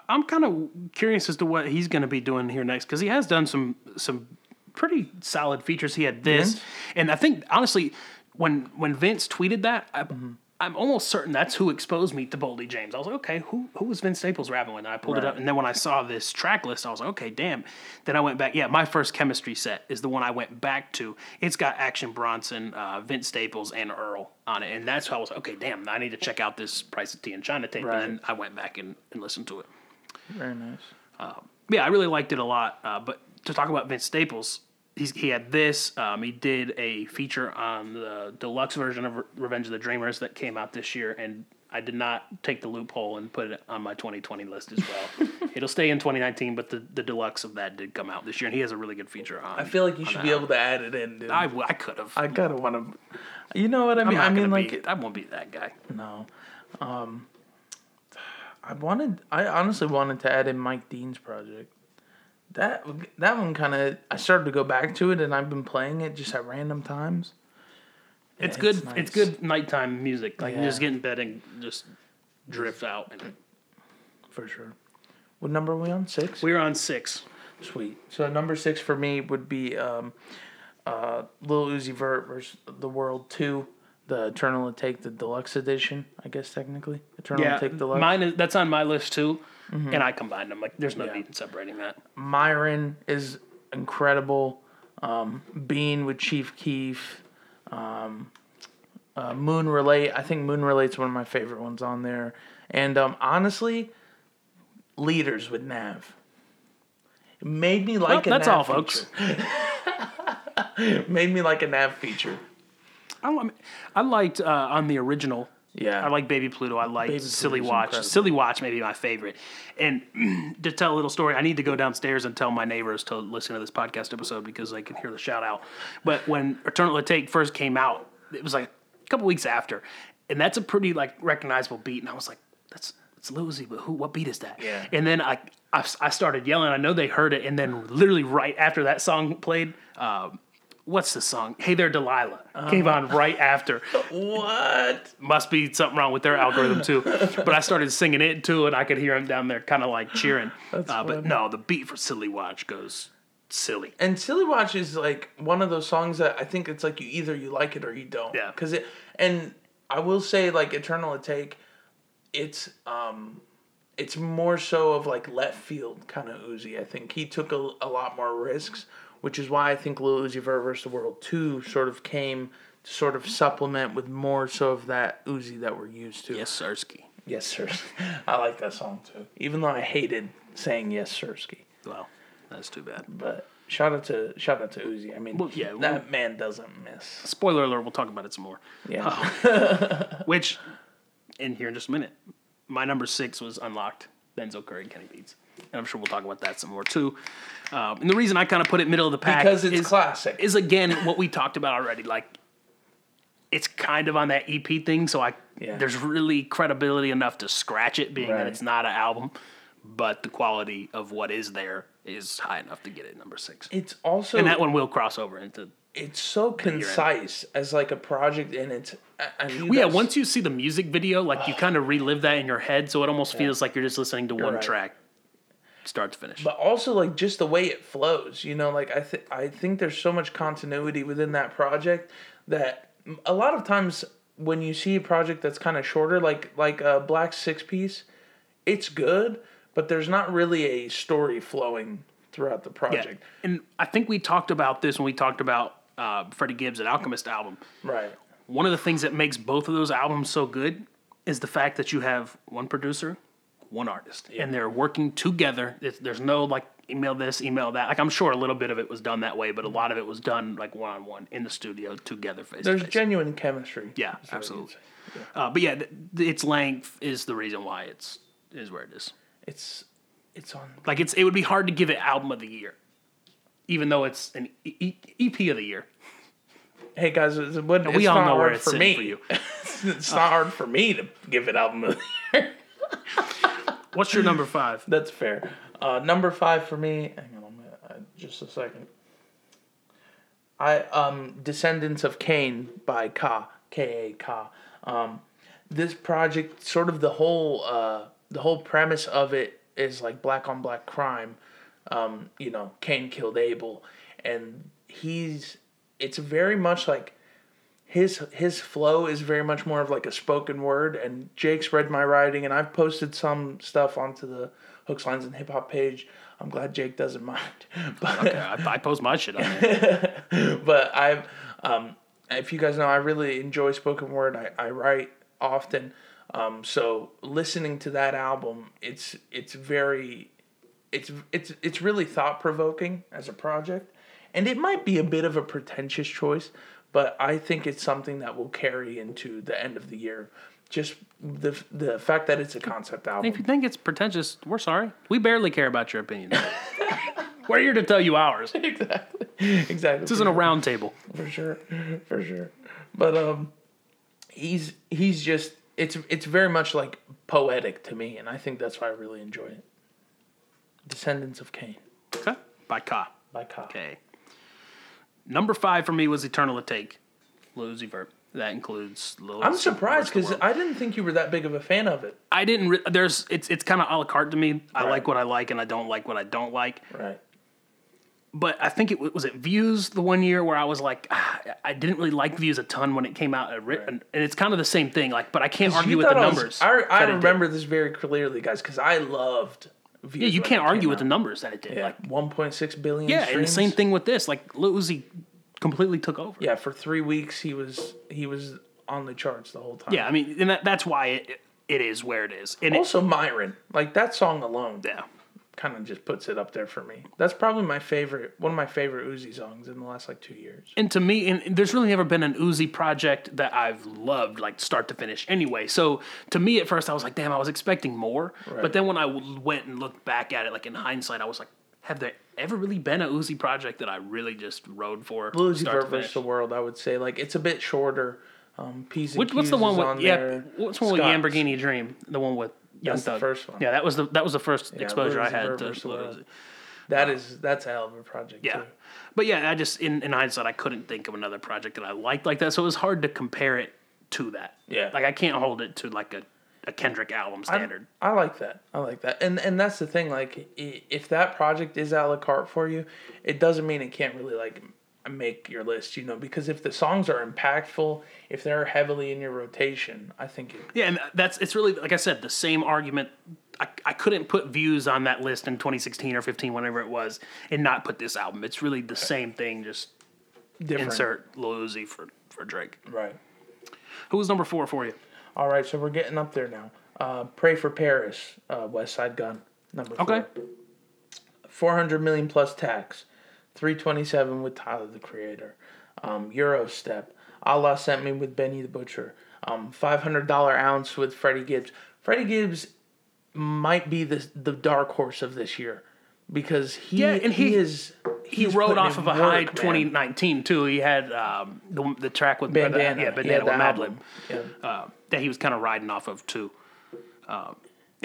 I'm kind of curious as to what he's going to be doing here next because he has done some some pretty solid features. He had this, Vince? and I think honestly, when when Vince tweeted that, I, Mm-hmm. I'm almost certain that's who exposed me to Boldy James. I was like, okay, who who was Vince Staples rapping with? And I pulled it up, and then when I saw this track list, I was like, okay, damn. Then I went back. Yeah, my first chemistry set is the one I went back to. It's got Action Bronson, uh, Vince Staples, and Earl on it, and that's how I was like, okay, damn, I need to check out this Price of Tea and China tape. Right. And then I went back and, and listened to it Very nice. yeah, I really liked it a lot. Uh, but to talk about Vince Staples, he's, he had this. Um, he did a feature on the deluxe version of Re- Revenge of the Dreamers that came out this year, and I did not take the loophole and put it on my 2020 list as well. It'll stay in 2019, but the, the deluxe of that did come out this year, and he has a really good feature on. I feel like you should be album. able to add it in, dude. I, I, w- I could have. I gotta want to. You know what I mean? I mean, like, be, I won't be that guy. no. Um, I wanted. I honestly wanted to add in Mike Dean's project. That that one kind of. I started to go back to it, and I've been playing it just at random times. It's Yeah, good. it's It's, good nighttime music. Like you Yeah. just get in bed and just drift out. And for sure. What number are we on? Six. we're on six. Sweet. So number six for me would be um, uh, Lil Uzi Vert versus The World Two, the Eternal Atake the Deluxe Edition. I guess technically Eternal Yeah, Take Deluxe. mine is that's on my list too, and I combined them. Like, there's no Yeah. need in separating that. Myron is incredible. Um, Bean with Chief Keef. Um, uh, Moon Relate. I think Moon Relate's one of my favorite ones on there. And um, honestly, Leaders with Nav. It made me like a that's Nav all, folks. made me like a Nav feature. I, I liked uh, on the original. Yeah. I like Baby Pluto. I like Baby Silly Pluto's Watch. incredible. Silly Watch may be my favorite. And to tell a little story, I need to go downstairs and tell my neighbors to listen to this podcast episode because they can hear the shout out. But when Eternal Atake first came out, it was like a couple weeks after, and that's a pretty like recognizable beat. And I was like, that's it's Lil but who? What beat is that? Yeah. And then I, I I started yelling. I know they heard it, and then literally right after that song played. Um, What's the song? Hey there, Delilah came on right after What? must be something wrong with their algorithm too. But I started singing it too, and I could hear them down there, kind of like cheering. That's Uh, but funny. no, the beat for "Silly Watch" goes silly. And Silly Watch is like one of those songs that I think it's like you either you like it or you don't. Yeah. Cause it and I will say like Eternal Atake, it's um it's more so of like left field kind of Uzi. I think he took a, a lot more risks, which is why I think Lil Uzi Vert vs. the World Two sort of came to sort of supplement with more so of that Uzi that we're used to. Yes, Sirski. Yes, sir. I like that song too. Even though I hated saying yes, Sirski. Well, that's too bad. But shout out to shout out to Uzi. I mean, Well, yeah, that man doesn't miss. Spoiler alert: We'll talk about it some more. Yeah, uh, Which, in here in just a minute, my number six was unlocked. Denzel Curry, and Kenny Beats, and I'm sure we'll talk about that some more too. Um, and the reason I kind of put it middle of the pack because it's is, classic. is again what we talked about already. Like, it's kind of on that EP thing, so I Yeah. there's really credibility enough to scratch it, being that it's not an album, but the quality of what is there is high enough to get it number six. It's also And that one will cross over into. it's so concise as like a project, and it's you Well, yeah, once you see the music video, like you kind of relive that in your head, so it almost feels like you're just listening to one right. track, start to finish. but also like just the way it flows. You know, like I think I think there's so much continuity within that project that a lot of times when you see a project that's kind of shorter, like like a Black Six Piece, it's good, but there's not really a story flowing throughout the Yeah, project. and I think we talked about this when we talked about uh, Freddie Gibbs' Alchemist album. Right. One of the things that makes both of those albums so good is the fact that you have one producer, one artist, and they're working together. It's, there's no like email this, email that. Like I'm sure a little bit of it was done that way, but a lot of it was done like one on one in the studio together, face There's face. genuine chemistry. yeah, is what you'd absolutely. say. Uh, but yeah, th- th- its length is the reason why it's is where it is. It's it's on. Like it's it would be hard to give it album of the year, even though it's an e- E- EP of the year. Hey guys, it's, what, we all not know where hard it's for me. for you. it's not hard for me to give it album of the year. What's your number five? That's fair. Uh, number five for me. Hang on uh, just a second. I um Descendants of Cain by Ka K A Ka. Um, this project, sort of the whole uh the whole premise of it is like black on black crime. Um, you know, Cain killed Abel, and he's it's very much like his his flow is very much more of like a spoken word and Jake's read my writing and I've posted some stuff onto the hooks lines and hip hop page. I'm glad Jake doesn't mind. But Okay, I, I post my shit on there. but I've um, if you guys know I really enjoy spoken word. I, I write often. Um, so listening to that album, it's it's very it's it's it's really thought provoking as a project, and it might be a bit of a pretentious choice, but I think it's something that will carry into the end of the year. Just the the fact that it's a concept album. If you think it's pretentious, we're sorry. We barely care about your opinion. we're here to tell you ours. This exactly, This isn't a round table. for sure, for sure. But um, he's he's just it's it's very much like poetic to me, and I think that's why I really enjoy it. Descendants of Cain Okay. By Ka. by Ka. Okay. Number five for me was Eternal Atake. Lil Uzi Vert. That includes Lil I'm surprised because I didn't think you were that big of a fan of it. I didn't. Re- there's. It's. It's kind of a la carte to me. I Right. like what I like, and I don't like what I don't like. Right. But I think it was it Views the one year where I was like, ah, I didn't really like Views a ton when it came out, writ- and it's kind of the same thing. Like, but I can't argue with the thought I was- numbers. I, I that it did. remember this very clearly, guys, because I loved. Yeah, you can't argue with the numbers that it did. Yeah, Like, 1.6 billion. yeah, and the same thing with this. Like, Lil Uzi completely took over. Yeah, for three weeks he was he was on the charts the whole time. Yeah, I mean, and that, that's why it, it is where it is. And it, Also, Myron, like that song alone, yeah, kind of just puts it up there for me. That's probably my favorite, one of my favorite Uzi songs in the last like two years. and to me, and there's really never been an Uzi project that I've loved, like start to finish. Anyway, so to me, at first, I was like, damn, I was expecting more. But then when I went and looked back at it, like in hindsight, I was like, have there ever really been a Uzi project that I really just rode for? Blue Uzi start to Vert versus the World, I would say, like it's a bit shorter. Um, P's and Which, what's the one with on yeah? there. What's the one with Lamborghini Dream? The one with Young That's the first one. Yeah, that was the that was the first Yeah, exposure Lil I Uzi had Vert to versus the Lil World. Uzi. That uh, is that's a hell of a project. Yeah. too. But yeah, I just in, in hindsight I couldn't think of another project that I liked like that. So it was hard to compare it to that. Yeah. Like I can't hold it to like a, a Kendrick album I- standard. I, like that. I like that. And and that's the thing. Like, i- if that project is a la carte for you, it doesn't mean it can't really like make your list. You know, because if the songs are impactful, if they're heavily in your rotation, I think it. yeah, and that's it's really like I said, the same argument I, I couldn't put views on that list in 2016 or 15, whenever it was, and not put this album. It's really the same thing, just Different. insert Lil Uzi for, for Drake. Right. Who was number four for you? All right. So we're getting up there now. Uh, Pray for Paris. Uh, Westside Gunn. Number four. Okay. 400 million plus tax, 327 with Tyler the Creator, um, Eurostep, Allah sent me with Benny the Butcher, um, $500 ounce with Freddie Gibbs. Freddie Gibbs might be the the dark horse of this year because he Yeah, and he, he- is He rode off of a high man. 2019 too. He had um, the the track with bandana. yeah, bandana with Madlib. Yeah. uh, that he was kind of riding off of too. Um,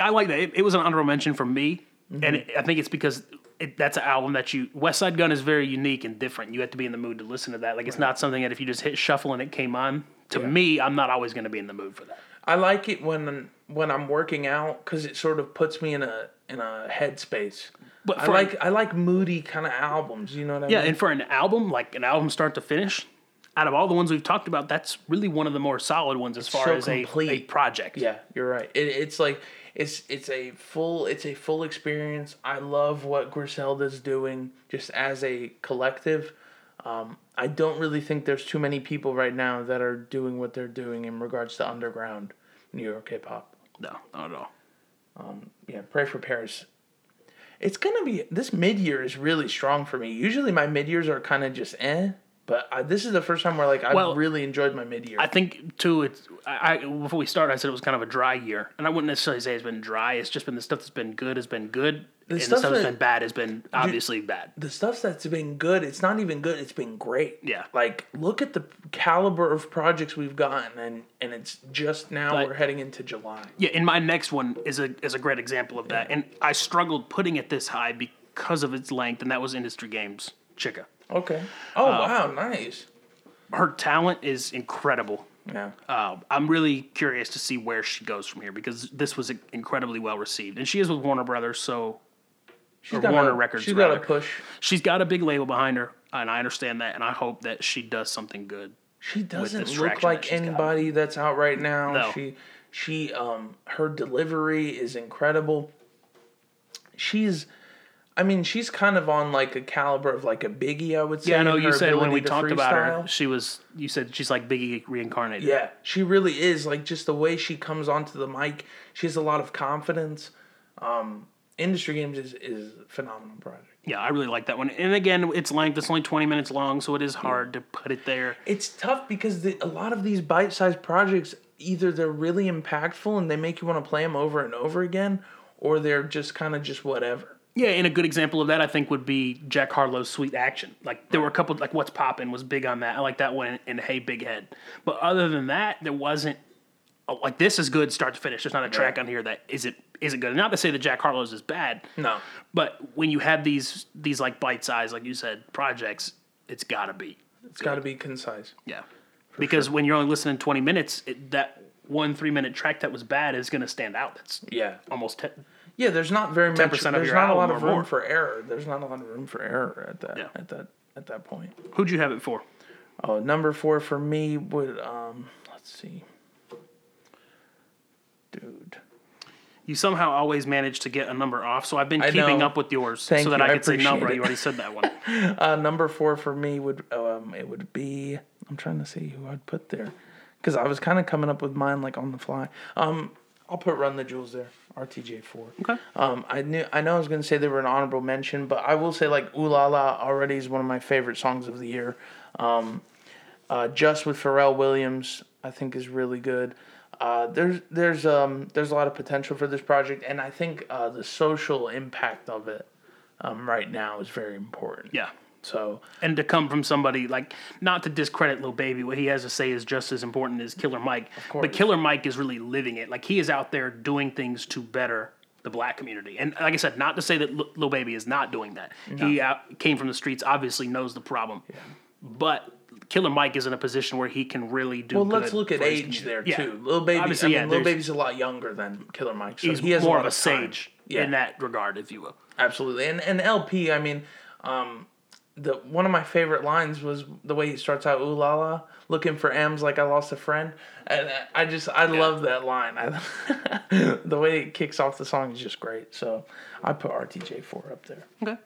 I like that. It, it was an honorable mention for me, Mm-hmm. and it, I think it's because it, that's an album that you Westside Gunn is very unique and different. You have to be in the mood to listen to that. Like it's not something that if you just hit shuffle and it came on. To me, I'm not always going to be in the mood for that. I like it when when I'm working out because it sort of puts me in a in a headspace. But I like I like moody kind of albums. You know what I Yeah, mean? Yeah, and for an album, like an album start to finish, out of all the ones we've talked about, that's really one of the more solid ones as far so as a, a project. Yeah, you're right. It, it's like it's it's a full it's a full experience. I love what Griselda's doing just as a collective. Um, I don't really think there's too many people right now that are doing what they're doing in regards to underground New York hip hop. No, not at all. Yeah, pray for Paris. It's gonna be this mid year is really strong for me. Usually my mid years are kind of just eh, but I, this is the first time where like I Well, really enjoyed my mid year. I think too. It's I, I before we started, I said it was kind of a dry year, and I wouldn't necessarily say it's been dry. It's just been the stuff that's been good has been good, and the stuff stuff that's that- been bad has been obviously bad. the stuff that's been good, it's not even good. It's been great. Yeah. Like look at the caliber of projects we've gotten, and and it's just now Like- we're heading into July. Yeah, and my next one is a is a great example of that, and I struggled putting it this high because of its length, and that was Industry Games Chika. Okay. Oh Uh, wow, nice. Her talent is incredible. Yeah. Um, I'm really curious to see where she goes from here because this was incredibly well received, and she is with Warner Brothers, so She's got Warner a, Records. She's got a push. She's got a big label behind her. and I understand that, and I hope that she does something good. She doesn't look like that she's got. anybody that's out right now. No. She she um her delivery is incredible. She's I mean, she's kind of on like a caliber of like a Biggie, I would say. Yeah, I know you said when we talked about her, she was. You said she's like Biggie reincarnated. Yeah, she really is. Like just the way she comes onto the mic, she has a lot of confidence. Um, Industry Games is is a phenomenal project. Yeah, I really like that one. And again, its length, it's only 20 minutes long, so it is hard to put it there. It's tough because the, a lot of these bite-sized projects either they're really impactful and they make you want to play them over and over again, or they're just kind of just whatever. Yeah, and a good example of that I think would be Jack Harlow's Sweet Action. Like there were a couple like What's Poppin' was big on that. I like that one and Hey Big Head. But other than that, there wasn't oh, like this is good start to finish. There's not a track on here that is it isn't good. Not to say that Jack Harlow's is bad. No. But when you have these these like bite size, like you said, projects, it's gotta be. It's got to be concise. Yeah. Because when you're only listening 20 minutes, it, that one three minute track that was bad is gonna stand out. That's Yeah. almost te- Yeah, there's not very much. 10% of There's your not a lot of or room more. for error. There's not a lot of room for error at that Yeah. at that at that point. Who'd you have it for? Oh, number four for me would um. Let's see. Dude. You somehow always manage to get a number off, so I've been I keeping know. up with yours Thank so that you, I I could say appreciate number. it. You already said that one. Uh, number four for me would um it would be I'm trying to see who I'd put there, because I was kind of coming up with mine like on the fly. Um, I'll put Run the Jewels there. RTJ four. Okay. Um, I knew I know I was gonna say they were an honorable mention, but I will say like Ooh La La already is one of my favorite songs of the year. Um, uh, Just with Pharrell Williams I think is really good. Uh, there's there's um there's a lot of potential for this project, and I think uh, the social impact of it um, right now is very important. Yeah. So And to come from somebody like not to discredit Lil Baby, what he has to say is just as important as Killer Mike. But. Killer Mike is really living it. Like he is out there doing things to better the black community. And like I said, not to say that Lil Lil Baby is not doing that. He out, came from the streets, obviously knows the problem. Yeah. But Killer Mike is in a position where he can really do. well, let's look at age there Yeah. too. Lil Baby, Obviously, I mean, yeah, Lil Baby's a lot younger than Killer Mike, so He's he has more a of a sage Yeah. in that regard, if you will. Absolutely, and and El-P. I mean, um, the one of my favorite lines was the way he starts out, "Ooh la la, looking for M's like I lost a friend," and I just I love that line. I, the way it kicks off the song is just great. So I put RTJ four up there. Okay.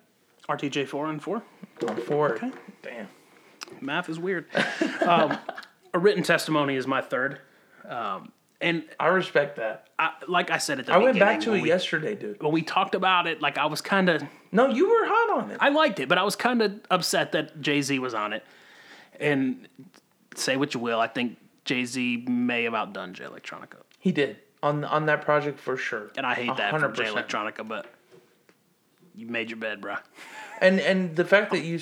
RTJ four and four. Going forward, damn. Math is weird. um, a written testimony is my third. Um, and I respect that. I, like I said at the I went back to it we, yesterday, dude. when we talked about it, like I was kind of, No, you were hot on it. I liked it, but I was kind of upset that Jay Z was on it. And say what you will, I think Jay Z may have outdone Jay Electronica, He did on on that project for sure. and I hate that for Jay 100%. Electronica, but you made your bed, bro. And and the fact that you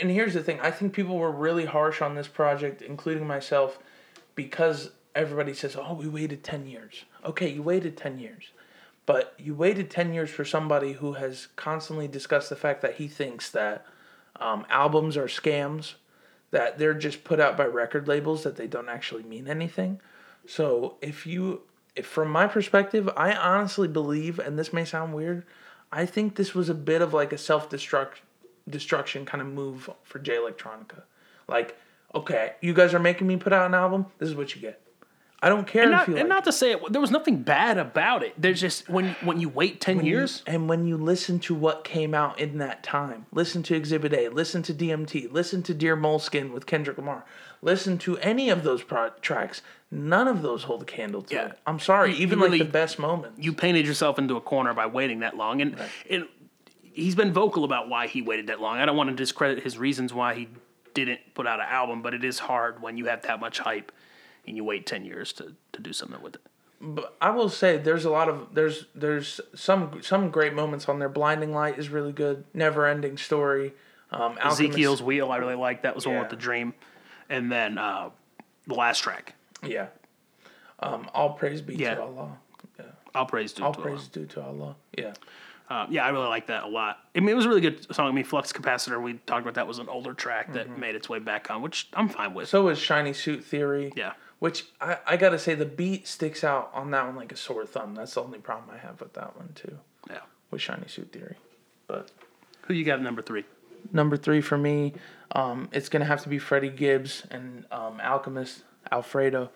and here's the thing, I think people were really harsh on this project, including myself, because everybody says, "Oh, we waited 10 years." Okay, you waited 10 years. But you waited 10 years for somebody who has constantly discussed the fact that he thinks that um, albums are scams, that they're just put out by record labels, that they don't actually mean anything. So if you, if from my perspective, I honestly believe, and this may sound weird, I think this was a bit of like a self destruct destruction kind of move for Jay Electronica. Like, okay, you guys are making me put out an album. This is what you get. I don't care And if not, you and like not to say it, there was nothing bad about it. There's just when when you wait ten years, And when you listen to what came out in that time, listen to Exhibit A, listen to DMT, listen to Dear Moleskin with Kendrick Lamar, listen to any of those pro- tracks, none of those hold a candle to Yeah. it. I'm sorry, even really- like the best moments. you painted yourself into a corner by waiting that long. And, and he's been vocal about why he waited that long. I don't want to discredit his reasons why he didn't put out an album, but it is hard when you have that much hype and you wait 10 years to, to do something with it. But I will say there's a lot of there's there's some some great moments on there. Blinding Light is really good. Never Ending Story. Um, Ezekiel's Wheel, I really like. That was one Yeah. with the dream. And then uh, the last track, Yeah. Um, all praise be Yeah. to Allah. I'll Praise Due All to praise Allah. due to Allah. Yeah. Uh, yeah, I really like that a lot. I mean, it was a really good song. I mean, Flux Capacitor, we talked about that was an older track that Mm-hmm. made its way back on, which I'm fine with. So was Shiny Suit Theory. yeah. Which I, I gotta say the beat sticks out on that one like a sore thumb. That's the only problem I have with that one too. Yeah. With Shiny Suit Theory. But Who you got number three? number three for me. Um, it's gonna have to be Freddie Gibbs and um, Alchemist Alfredo.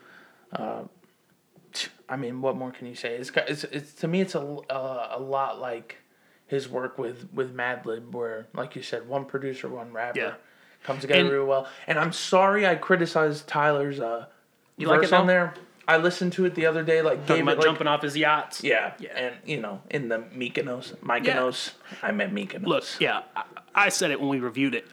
Uh, I mean, what more can you say? It's it's, it's to me, it's a uh, a lot like his work with with Madlib, where like you said, one producer, one rapper Yeah. comes together And- real well. And I'm sorry I criticized Tyler's uh, You like it on there. I listened to it the other day, like Talking gave about it like, jumping off his yachts. yeah, Yeah. and you know, in the Mykonos, Mykonos, I meant Mykonos. Look, yeah, I, I said it when we reviewed it.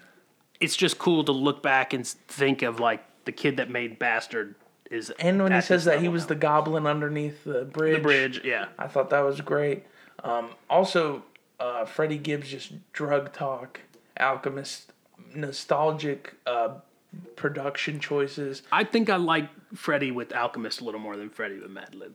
It's just cool to look back and think of like the kid that made Bastard is. and when he says that he was the goblin underneath the bridge, the bridge, yeah. I thought that was great. Um, also, uh, Freddie Gibbs just drug talk, Alchemist, nostalgic uh, production choices. I think I like Freddie with Alchemist a little more than Freddie with Madlib.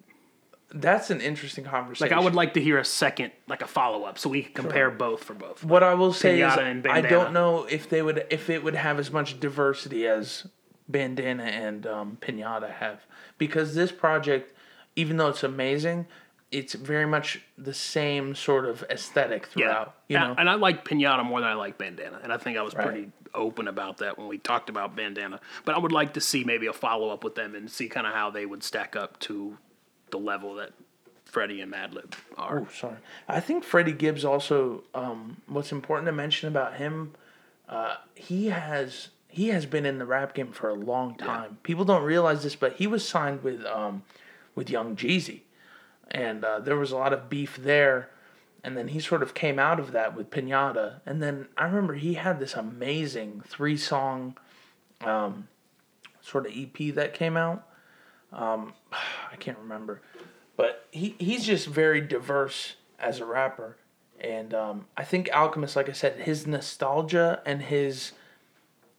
That's an interesting conversation. Like I would like to hear a second, like a follow up, so we can compare both for both. What I will say is, Pinata and I don't know if they would if it would have as much diversity as Bandana and um, Pinata have, because this project, even though it's amazing, it's very much the same sort of aesthetic throughout. You and, know, and I like Pinata more than I like Bandana, and I think I was Right. pretty open about that when we talked about Bandana. But I would like to see maybe a follow up with them and see kind of how they would stack up to the level that Freddie and Madlib are. Oh, sorry. I think Freddie Gibbs also. Um, what's important to mention about him, uh, he has he has been in the rap game for a long time. People don't realize this, but he was signed with um, with Young Jeezy, and uh, there was a lot of beef there. And then he sort of came out of that with Pinata, and then I remember he had this amazing three song, um, sort of EP that came out. Um, I can't remember, but he he's just very diverse as a rapper, and um, I think Alchemist, like I said, his nostalgia and his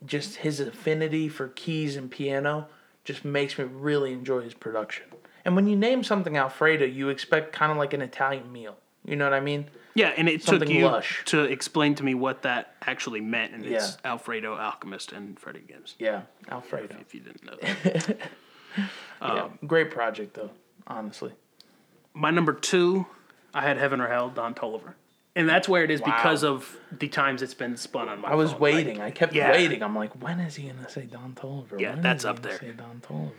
just his affinity for keys and piano just makes me really enjoy his production. And when you name something Alfredo, you expect kind of like an Italian meal. You know what I mean? Yeah, and it Something took you lush. to explain to me what that actually meant, and it's Yeah. Alfredo Alchemist and Freddie Gibbs. Yeah, Alfredo. If you didn't know that. yeah, um, great project though, honestly. My number two, I had Heaven or Hell, Don Toliver. And that's where it is because of the times it's been spun on my I was phone. waiting. Like, I kept yeah. waiting. I'm like, when is he gonna say Don Toliver? Yeah, When is that's he up there. Say Don Toliver.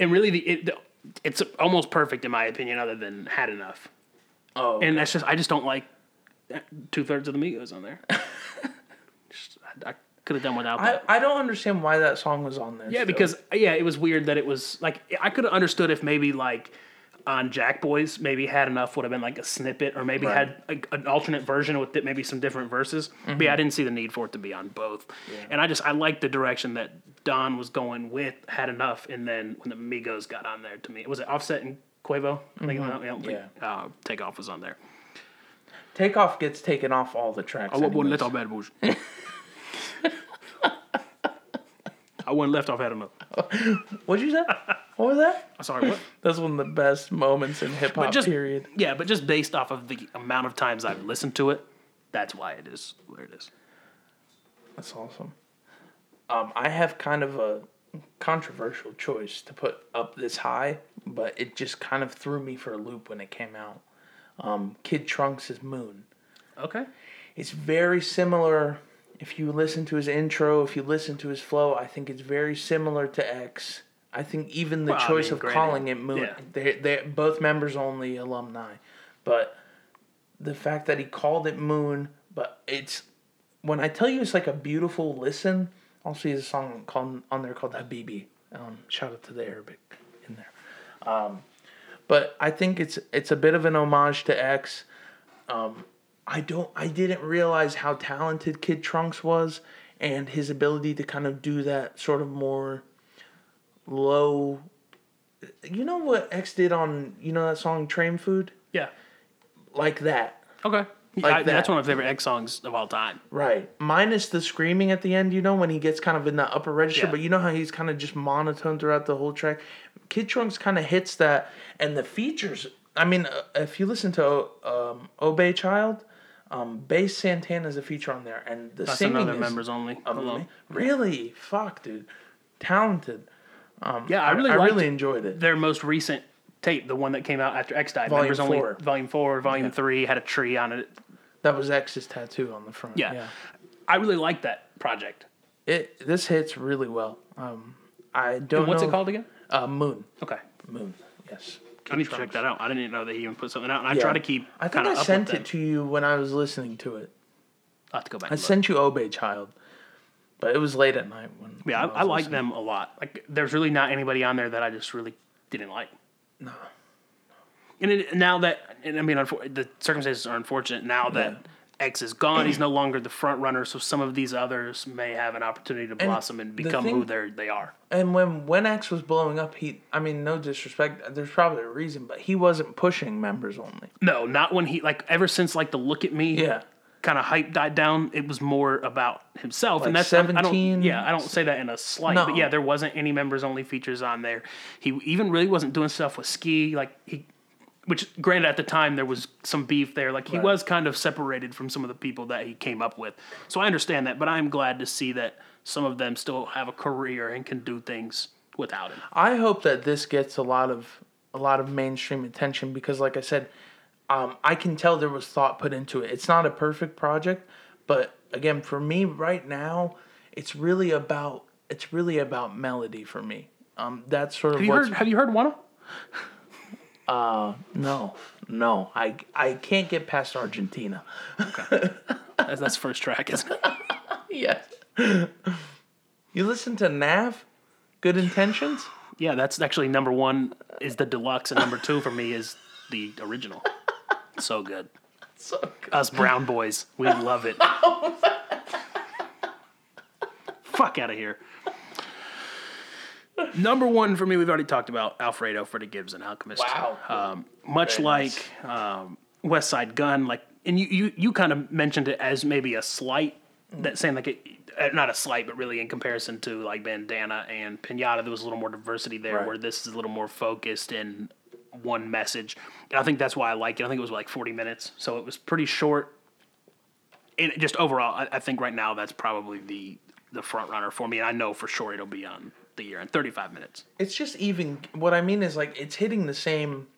and really, the, it, the, it's almost perfect in my opinion, other than Had Enough. Oh, And that's just, I just don't like two thirds of the Migos on there. just, I, I could have done without I, that. I don't understand why that song was on there. yeah, still. because, yeah, it was weird that it was like, I could have understood if maybe like, on Jack Boys, maybe had enough would have been like a snippet, or maybe Right. had a, an alternate version with it, maybe some different verses. But yeah, I didn't see the need for it to be on both. And I just I liked the direction that Don was going with had enough, and then when the Migos got on there, to me, was it Offset and Quavo? I think, I don't think, Yeah. uh, Takeoff was on there. Takeoff gets taken off all the tracks. I wouldn't anyways. let off bad bush. I wasn't left off had enough. What'd you say? what was that? Sorry, what? That's one of the best moments in hip hop. just- Period. Yeah, but just based off of the amount of times I've listened to it, that's why it is where it is. That's awesome. Um, I have kind of a controversial choice to put up this high, but it just kind of threw me for a loop when it came out. Um, Kid Trunks' Moon. Okay. It's very similar. If you listen to his intro, if you listen to his flow, I think it's very similar to X. I think even the Well, I choice mean, of granted, calling it Moon, yeah. they they both members only alumni, but the fact that he called it Moon, but it's when I tell you it's like a beautiful listen. Also, he has a song called on there called Habibi. Um, shout out to the Arabic in there. Um, but I think it's it's a bit of an homage to X. Um, I don't I didn't realize how talented Kid Trunks was and his ability to kind of do that sort of more low. You know what X did on you know that song Train Food Yeah. like that. Okay. Like I- That's one of my favorite X songs of all time. Right. Minus the screaming at the end, you know, when he gets kind of in the upper register, Yeah. but you know how he's kind of just monotone throughout the whole track? Kid Trunks kind of hits that, and the features. I mean, uh, if you listen to um, Obey Child, um, Bass is a feature on there, and the That's singing another is members only. really fuck, dude, talented. Yeah, I really I liked really enjoyed it. their most recent tape, the one that came out after X died. Volume members only. four. Volume four, volume three had a tree on it. That was X's tattoo on the front. Yeah. yeah. I really like that project. It this hits really well. Um, I don't And what's know. it called again? Uh, Moon. Okay. Moon. Yes. I need to check that out. I didn't even know that he even put something out. And I Yeah. try to keep I think I up sent it to you when I was listening to it. I'll have to go back. I sent you Obey Child, but it was late at night when. Yeah, I, when I like them a lot. Like, there's really not anybody on there that I just really didn't like. No. And it, now that, and I mean, the circumstances are unfortunate. Now that X is gone, he's no longer the front runner. So some of these others may have an opportunity to blossom and the become who thing- they they are. And when when X was blowing up, he I mean, no disrespect, there's probably a reason, but he wasn't pushing members only. No, not when he like ever since like the look at me. Yeah. Kind of hype died down. It was more about himself, Like and that's I don't- 17? yeah, I don't say that in a slight, No. but yeah, there wasn't any members only features on there. He even really wasn't doing stuff with Ski. Like he which granted at the time there was some beef there like he Right. was kind of separated from some of the people that he came up with so i understand that but i'm glad to see that some of them still have a career and can do things without him I hope that this gets a lot of a lot of mainstream attention because, like I said, um, I can tell there was thought put into it. It's not a perfect project, but again, for me right now, it's really about it's really about melody for me. Um, that's sort of have you heard have you heard Wunna no, no. I I can't get past Argentina. that's, that's first track isn't it yes. You listen to Nav, Good Intentions. yeah that's actually number one is the deluxe and number two for me is the original so good So good. us brown boys we love it fuck out of here number one for me we've already talked about alfredo freddie gibbs and alchemist Wow. um, much Very like nice. um, Westside Gunn like and you, you, you kind of mentioned it as maybe a slight that saying like it uh, not a slight but really in comparison to like bandana and pinata there was a little more diversity there Right. where this is a little more focused in one message. And i think that's why i like it. I think it was like 40 minutes so it was pretty short. And just overall I, I think right now that's probably the the front runner for me and i know for sure it'll be on the year in 35 minutes. It's just even what I mean is like it's hitting the same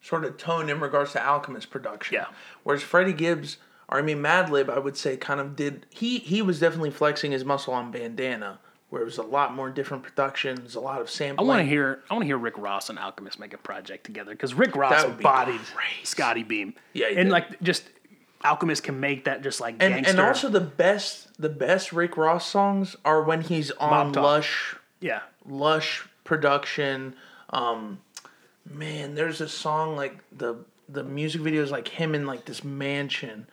sort of tone in regards to Alchemist production. Yeah. Whereas Freddie Gibbs, or I mean Madlib, I would say kind of did he he was definitely flexing his muscle on Bandana, where it was a lot more different productions, a lot of I want to hear. I want to hear Rick Ross and Alchemist make a project together because Rick Ross would be. Scotty Beam. Yeah, and did. like just Alchemist can make that just like and, gangster. and also the best the best Rick Ross songs are when he's on Lush yeah, lush production. Um, man, there's a song like the the music video is like him in like this mansion.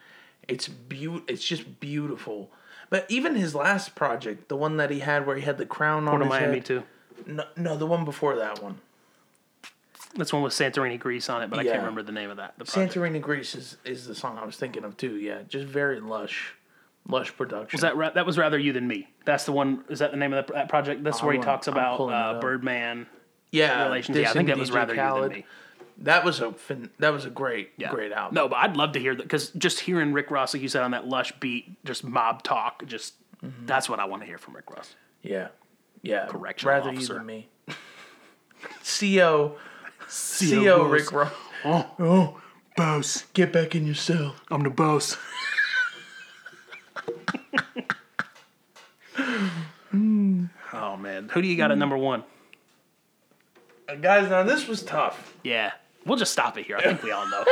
It's beau- It's just beautiful. But even his last project, the one that he had where he had the crown on Port of his Miami head. too. No, no, the one before that one. That's one with Santorini Greece on it, but I Yeah. can't remember the name of that. The project. Santorini Greece is, is the song I was thinking of too. Yeah, just very lush, lush production. Was that ra- that was rather you than me? That's the one. Is that the name of that, that project? That's where he I'm- talks I'm about pulling it uh, up. Birdman yeah relations. Yeah, I think that was DJ rather you than me. That was a fin- that was a great Yeah. great album. No, but I'd love to hear that because just hearing Rick Ross, like you said, on that lush beat, just mob talk, just Mm-hmm. that's what I want to hear from Rick Ross. Yeah. Yeah. Correction, Rather officer. you than me. CO. CO Rick Ross. Oh, boss, Get back in your cell. I'm the boss. oh man, who do you got at number one? Uh, guys, now this was tough. Yeah, we'll just stop it here. I think we all know.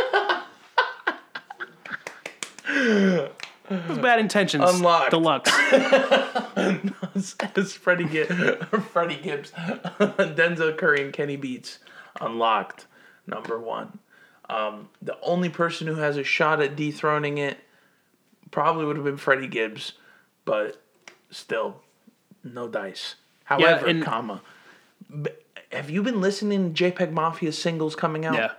Was bad intentions. Unlocked. Deluxe. it's Freddie, Gibbs, Freddie Gibbs, Denzel Curry, and Kenny Beats. Unlocked. Number one. Um, the only person who has a shot at dethroning it probably would have been Freddie Gibbs, but still, no dice. However, and- comma. b- Have you been listening to JPEG Mafia singles coming out? Yeah.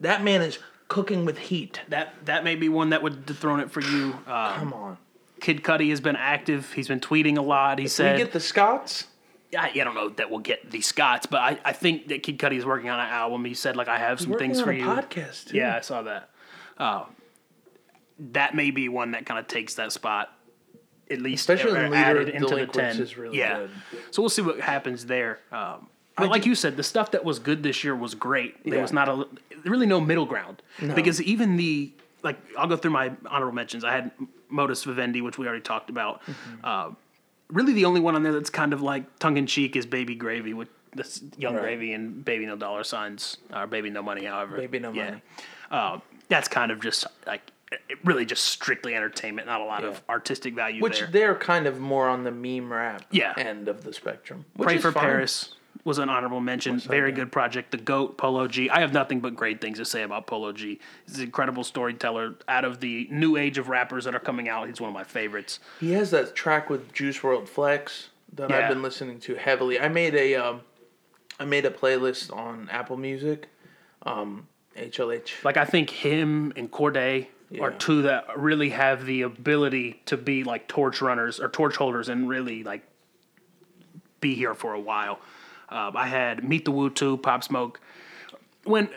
That man is cooking with heat. That that may be one that would dethrone it for you. Um, Come on. Kid Cudi has been active. He's been tweeting a lot. He We said, "We get the Scotts. I, I don't know that we'll get the Scotts, but I, I think that Kid Cudi is working on an album. He said, like, I have some things for you. podcast too. Yeah, I saw that. Uh, that may be one that kind of takes that spot, at least Especially or when Leader added into the ten. is really yeah, good. so we'll see what happens there. Um, but like you said, the stuff that was good this year was great. There Yeah. was not a really no middle ground because even the like I'll go through my honorable mentions. I had Modus Vivendi, which we already talked about. Mm-hmm. Uh, really, the only one on there that's kind of like tongue in cheek is Baby Gravy with this Young Right. Gravy and Baby No Dollar Signs or Baby No Money, however. Baby No Money. Uh, that's kind of just like really just strictly entertainment, not a lot of artistic value Which there. they're kind of more on the meme rap Yeah. end of the spectrum. Which Pray is for fine. Paris was an honorable mention. Very good project. The Goat, Polo G. I have nothing but great things to say about Polo G. He's an incredible storyteller. Out of the new age of rappers that are coming out, he's one of my favorites. He has that track with Juice WRLD Flex that Yeah. I've been listening to heavily. I made a um, I made a playlist on Apple Music, um, HLH. Like I think him and Cordae are two that really have the ability to be like torch runners or torch holders and really like be here for a while. Um, I had Meet the Woo 2, Pop Smoke. When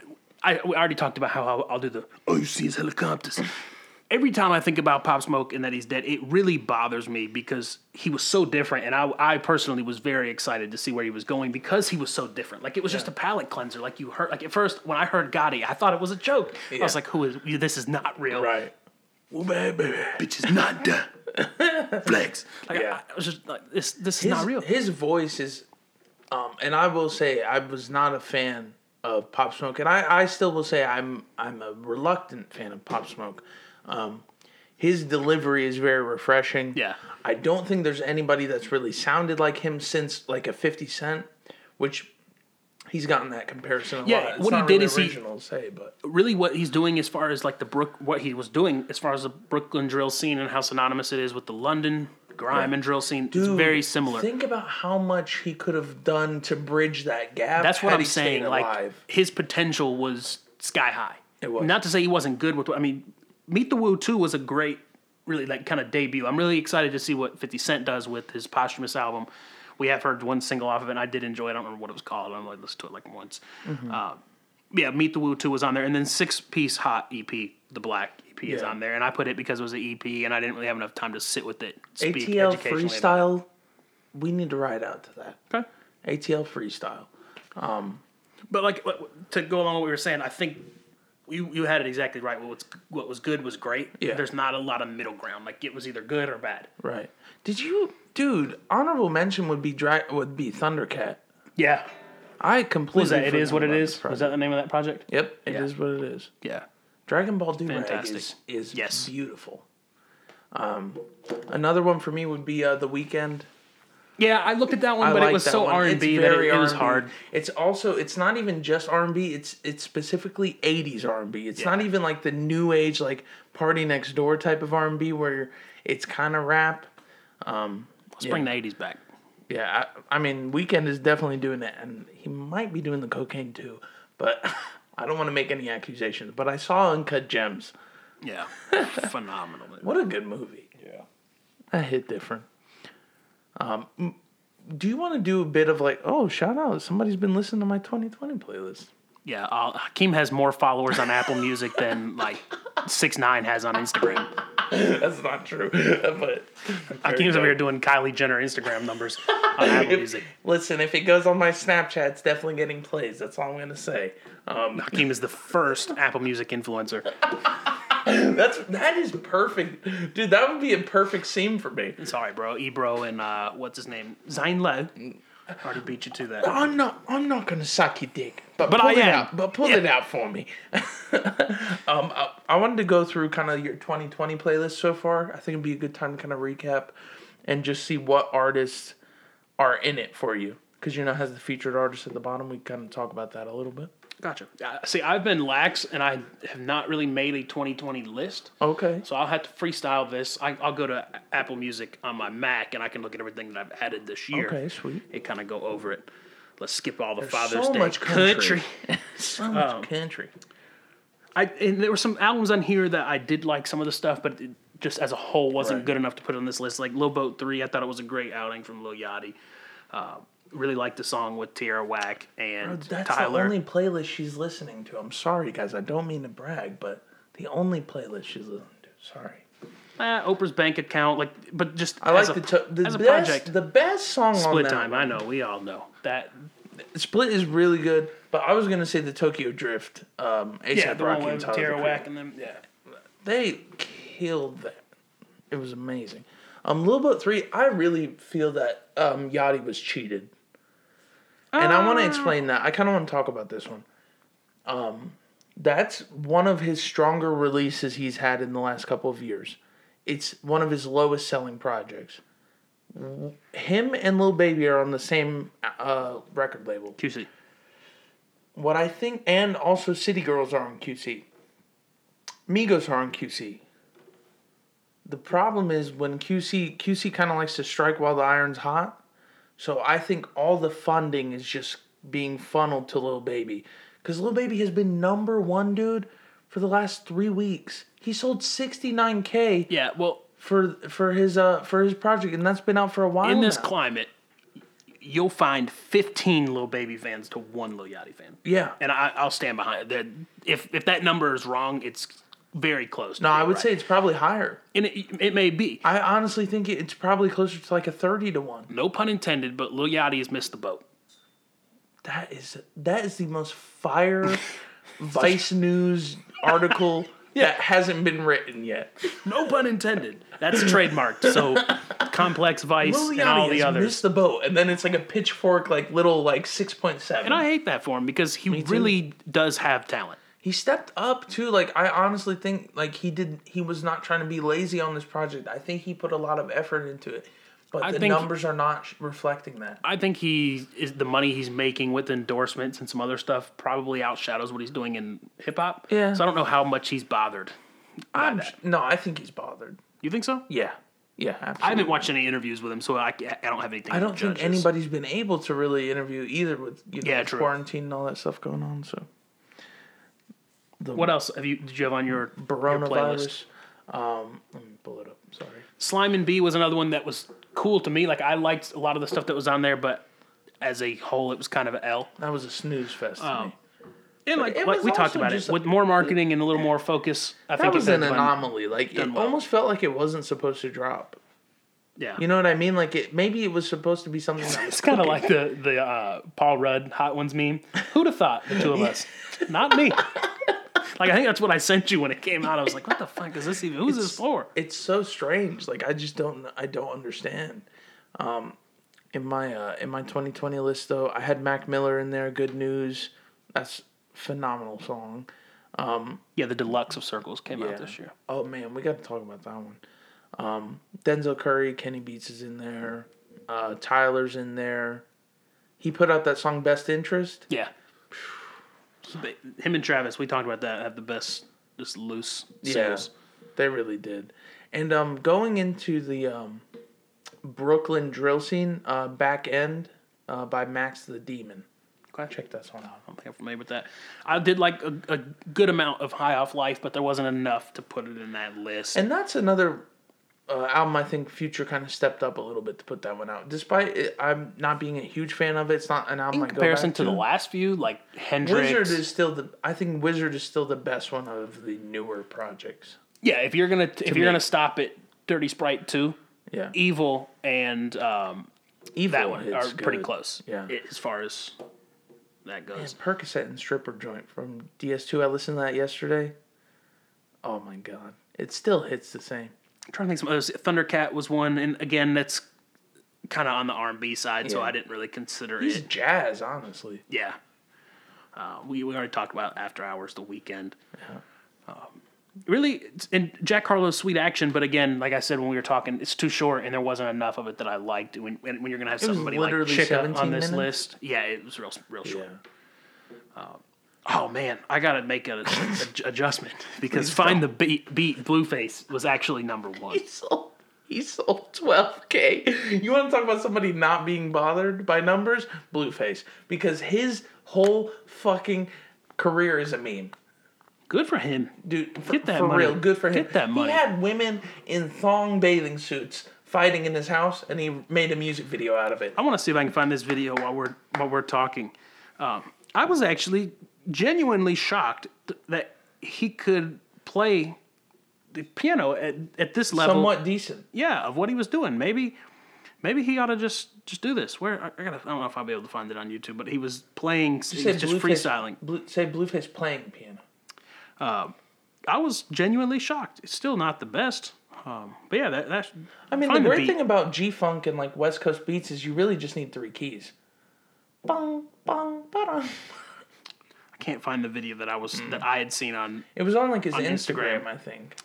I we already talked about how I'll, I'll do the oh you see his helicopters. Every time I think about Pop Smoke and that he's dead, it really bothers me because he was so different, and I, I personally was very excited to see where he was going because he was so different. Like it was just a palate cleanser. Like you heard, like at first when I heard Gotti, I thought it was a joke. I was like, "Who is this? Is not real." Right. Well, baby. Bitch is not done. Flex. Like, Yeah. I, I was just like, this. This is His, not real. his voice is, um, and I will say I was not a fan of Pop Smoke, and I, I still will say I'm I'm a reluctant fan of Pop Smoke. Um, his delivery is very refreshing. Yeah. I don't think there's anybody that's really sounded like him since like a Fifty Cent, which he's gotten that comparison a Yeah, lot. It's what he did really is he- original to say, but really what he's doing as far as like the Brook, what he was doing as far as the Brooklyn drill scene and how synonymous it is with the London grime and drill scene. it's Dude, very similar. Think about how much he could have done to bridge that gap. That's what I'm saying. Like his potential was sky high. It was. Not to say he wasn't good with. I mean, Meet the Woo 2 was a great, really like kind of debut. I'm really excited to see what 50 Cent does with his posthumous album. We have heard one single off of it, and I did enjoy it. I don't remember what it was called. I only listened to it like once. Mm-hmm. Uh, yeah, Meet the Woo 2 was on there. And then Six Piece Hot EP, the Black EP, is Yeah. on there. And I put it because it was an EP, and I didn't really have enough time to sit with it. Speak ATL educationally about freestyle. We need to ride out to that. Okay. ATL freestyle. Um, but like what- to go along with what we were saying, I think you you had it exactly right. What was what was good was great. Yeah. There's not a lot of middle ground. Like it was either good or bad. Right. Did you, dude? Honorable mention would be dra- would be Thundercat. Yeah. I completely. Was that it is forgot what it about is? this Was that the name of that project? Yep, it is Yeah. what it is. Yeah. Dragon Ball Durag is is Yes. beautiful. Um, another one for me would be uh, The Weeknd. Yeah, I looked at that one, I but it was so. R and B that it, very it was hard. It's also it's not even just R and B. It's it's specifically '80s R and B. It's not even like the new age like PartyNextDoor type of R and B where it's kind of rap. Let's bring the '80s back. Yeah, I, I mean, Weeknd is definitely doing that, and he might be doing the cocaine too. But I don't want to make any accusations. But I saw Uncut Gems. Yeah, phenomenal. What a good movie. Yeah. That hit different. Um, do you want to do a bit of like, oh, shout out, somebody's been listening to my 2020 playlist? Yeah, uh, Hakeem has more followers on Apple Music than like Six Nine has on Instagram. That's not true. but Hakeem's over here doing Kylie Jenner Instagram numbers on Apple Music. Listen, if it goes on my Snapchat, it's definitely getting plays. That's all I'm gonna say. Um, Hakeem is the first Apple Music influencer. that's that is perfect, dude. That would be a perfect scene for me. Sorry, bro. Ebro and uh, what's his name? Zane Lowe. Already beat you to that. I'm not. I'm not gonna suck your dick, but, But pull I it am. out. But pull it out for me. um, I, I wanted to go through kind of your 2020 playlist so far. I think it'd be a good time to kind of recap and just see what artists are in it for you. Because you know, it has the featured artist at the bottom. We kind of talk about that a little bit. Gotcha. Uh, see, I've been lax and I have not really made a 2020 list. Okay. So I'll have to freestyle this. I, I'll go to Apple Music on my Mac and I can look at everything that I've added this year. Okay, sweet. And kind of go over it. Let's skip all the Father's Day. so Day much country. so much Um, country. I and there were some albums on here that I did like some of the stuff, but it just as a whole wasn't Right. good enough to put on this list. Like Lil Boat Three, I thought it was a great outing from Lil Yachty. Uh, really liked the song with Tierra Whack and That's Tyler. the only playlist she's listening to. I'm sorry, guys. I don't mean to brag, but the only playlist she's listening to. Sorry. Eh, Oprah's bank account, like, but just I like a, the to- the best project. the best song on Split that time, I know, we all know that. Split is really good, but I was gonna say the Tokyo Drift. Um, ASAP Yeah, the Rocky one with Tyler, Tierra Whack and them. Yeah, They killed that. It was amazing. Um, Lil Boat three, I really feel that um Yachty was cheated, and I want to explain that. I kind of want to talk about this one. Um, that's one of his stronger releases he's had in the last couple of years. It's one of his lowest selling projects. Him and Lil Baby are on the same uh, record label. QC. What I think, and also City Girls are on QC. Migos are on QC. The problem is when QC QC kind of likes to strike while the iron's hot. So I think all the funding is just being funneled to Lil Baby, because Lil Baby has been number one dude for the last three weeks. He sold sixty nine k Yeah, well, for for his uh for his project, and that's been out for a while. in this now. climate, you'll find 15 Lil Baby fans to one Lil Yachty fan. yeah. And I, I'll stand behind it. That if if that number is wrong, it's very close. to No, I would right. say it's probably higher. and it, it may be. I honestly think it's probably closer to like a thirty to one. No pun intended, but Lil Yachty has missed the boat. That is that is the most fire Vice News article that hasn't been written yet. No pun intended. That's trademarked. So Complex Vice Lil and all the has others. missed the boat, and then it's like a pitchfork, like little like six point seven. And I hate that for him because he really does have talent. He stepped up too. Like I honestly think like he did. He was not trying to be lazy on this project. I think he put a lot of effort into it, but I the think- numbers are not reflecting that. I think he is the money he's making with endorsements and some other stuff probably outshadows what he's doing in hip hop. Yeah. So I don't know how much he's bothered. I'm that. no, I think he's bothered. You think so? Yeah, yeah, absolutely. I haven't watched any interviews with him, so I, I don't have anything. I don't think anybody's been able to really interview either with you know Yeah, quarantine and all that stuff going on. So What else have you? Did you have on your, your playlist? Um, let me pull it up. Sorry. Slime and B was another one that was cool to me. Like I liked a lot of the stuff that was on there, but as a whole, it was kind of an L. That was a snooze fest to Um, me. And like, it like we talked about it, with more marketing and a little more focus, I That think was it an anomaly. Like it well. almost felt like it wasn't supposed to drop. Yeah, You know what I mean? Like it maybe it was supposed to be something that It's kind of like the the uh, Paul Rudd Hot Ones meme. Who'd have thought the two of us? Not me. Like I think that's what I sent you when it came out. I was like, "What the fuck is this even? Who's this for?" it's so strange. Like I just don't I don't understand. Um, in my uh, in my 2020 list though, I had Mac Miller in there. Good news. That's phenomenal song. Um, Yeah, the deluxe of Circles came Yeah. out this year. Oh man, we got to talk about that one. Um, Denzel Curry, Kenny Beats is in there. Uh, Tyler's in there. He put out that song "Best Interest." Yeah, him and Travis, we talked about that. Have the best, just loose sales. They really did. And um, going into the um, Brooklyn drill scene, uh, back end uh, by Max the Demon. Okay. Check that song out. I don't think I'm familiar with that. I did like a, a good amount of High Off Life, but there wasn't enough to put it in that list. And that's another uh, album I think Future kind of stepped up a little bit to put that one out. Despite it, I'm not being a huge fan of it, it's not an album in I go comparison back to the last few, like Hendrix. Wizard is still the. I think Wizard is still the best one of the newer projects. yeah, if you're gonna if you're gonna stop at Dirty Sprite two, Yeah, Evil and um, Evil that one are hits pretty close. Yeah. as far as that Man, goes. Percocet and Stripper Joint from DS2. I listened to that yesterday. Oh my god, it still hits the same. I'm trying to think. Some others. Thundercat was one, and again, that's kind of on the R and B side, so Yeah. I didn't really consider He's it. jazz, honestly. Yeah. Uh, we, we already talked about After Hours, The Weeknd. Um, really, it's- and Jack Harlow's Sweet Action, but again, like I said when we were talking, it's too short, and there wasn't enough of it that I liked. When when, when you're gonna have was somebody like literally Chika 17 on this minutes? list, yeah, it was real real short. Yeah. Oh man, I gotta make a, a- adjustment because Find the Beat, beat Blueface was actually number one. He sold. He sold 12k. You want to talk about somebody not being bothered by numbers? Blueface, because his whole fucking career is a meme. Good for him. Dude, for, Get that for money. real, good for him. Get that money. He had women in thong bathing suits fighting in his house, and he made a music video out of it. I want to see if I can find this video while we're while we're talking. Um, I was actually genuinely shocked that he could play the piano at, at this level. Somewhat decent. Yeah, of what he was doing. Maybe maybe he ought to just just do this. Where I, gotta I don't know if I'll be able to find it on YouTube, but he was playing. He was Say just Blueface- freestyling. Blue, say Blueface playing piano. I was genuinely shocked. It's still not the best. Um, but yeah, that, that's. I mean, the great beat. thing about G Funk and like West Coast beats is you really just need three keys. Bong, bong, ba-dum. Can't find the video that I was Mm. that I had seen on. It was on like his On Instagram, Instagram. I think.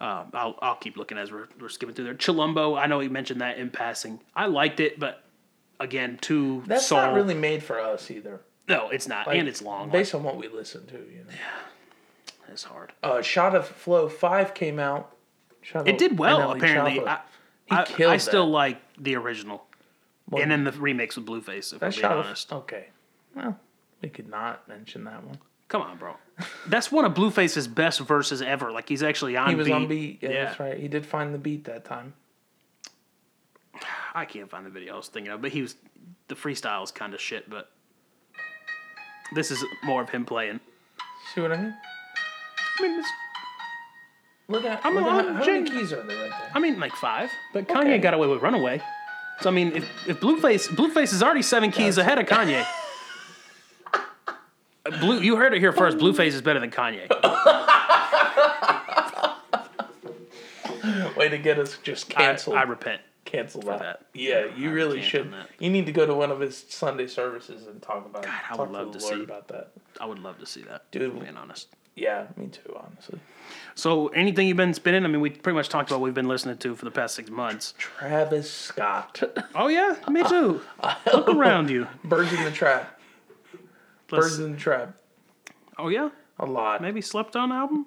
Uh, I'll I'll keep looking as we're we're skipping through there. Chilombo, I know he mentioned that in passing. I liked it, but again, too That's soul. not really made for us either. No, it's not, Like, and it's long. Like, Based on what we listen to, you know. Yeah, it's hard. Uh, Shotta Flow 5 came out. Shot It of did well, apparently. I, he I, killed I still like the original, Well, and then the remix with Blueface. If I'm being honest, of Okay. Well, we could not mention that one. come on, bro. That's one of Blueface's best verses ever. Like he's actually on He was beat. on beat. Yeah, Yeah. that's right. He did find the beat that time. I can't find the video I was thinking of, but he was the freestyle is kind of shit. But this is more of him playing. See what I mean? I mean, Look at, I'm look at I'm how, how many keys are there right there? I mean, like five. But Kanye Okay. got away with Runaway. So I mean, if if Blueface Blueface is already seven keys ahead of Kanye. Blue, you heard it here first. Oh, Blueface is better than Kanye. Way to get us just I, canceled. I repent. cancel that. that. Yeah, you really should. You need to go to one of his Sunday services and talk about. God, I would love the to see- about that. I would love to see that, Dude. Being honest. Yeah, me too. Honestly, So, anything you've been spinning? I mean, we pretty much talked about what we've been listening to for the past six months. Travis Scott, Oh yeah, me too. Look around you. Birds in the Trap, Birds in the Trap, oh yeah, a lot. maybe slept on album.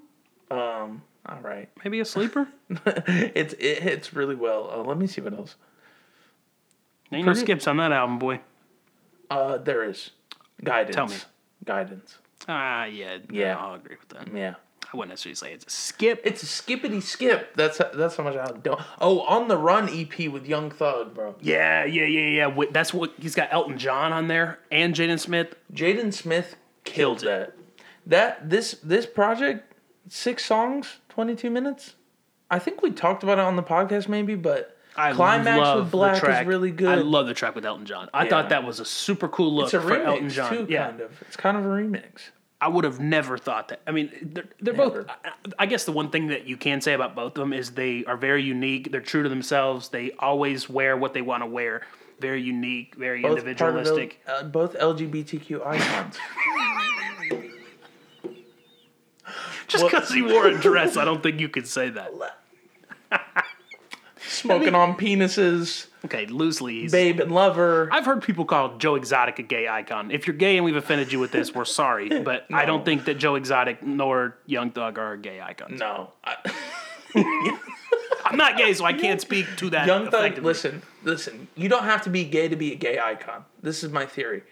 Um, all right. Maybe a sleeper. it's it hits really well. Uh, let me see what else. Ain't no Pretty- skips on that album, boy. Uh, there is guidance. Tell me. guidance. Ah, yeah, Yeah. I'll agree with that. Yeah. I wouldn't necessarily say it's a skip. It's a skippity skip. That's that's how much I don't. Oh, On the Rvn EP with Young Thug, bro. Yeah, yeah, yeah, yeah. That's what he's got Elton John on there and Jaden Smith. Jaden Smith killed, Killed it. that. That this this project, six songs, twenty two minutes. I think we talked about it on the podcast, maybe, but I Climax love with the 6LACK track. is really good. I love the track with Elton John. I Yeah. thought that was a super cool look it's a for remix Elton John. too, yeah, kind of. It's kind of a remix. I would have never thought that. I mean, they're, they're both. I, I guess the one thing that you can say about both of them is they are very unique. They're true to themselves. They always wear what they want to wear. Very unique. Very Both part of individualistic. Uh, both LGBTQ icons. Just because he wore a dress, I don't think you could say that. Smoking on penises, Okay, loosely. Babe and lover. I've heard people call Joe Exotic a gay icon. If you're gay and we've offended you with this, we're sorry, but I don't think that Joe Exotic nor Young Thug are gay icons. no, I, I'm not gay, so I can't speak to that. Young Thug. Listen, listen. You don't have to be gay to be a gay icon. This is my theory.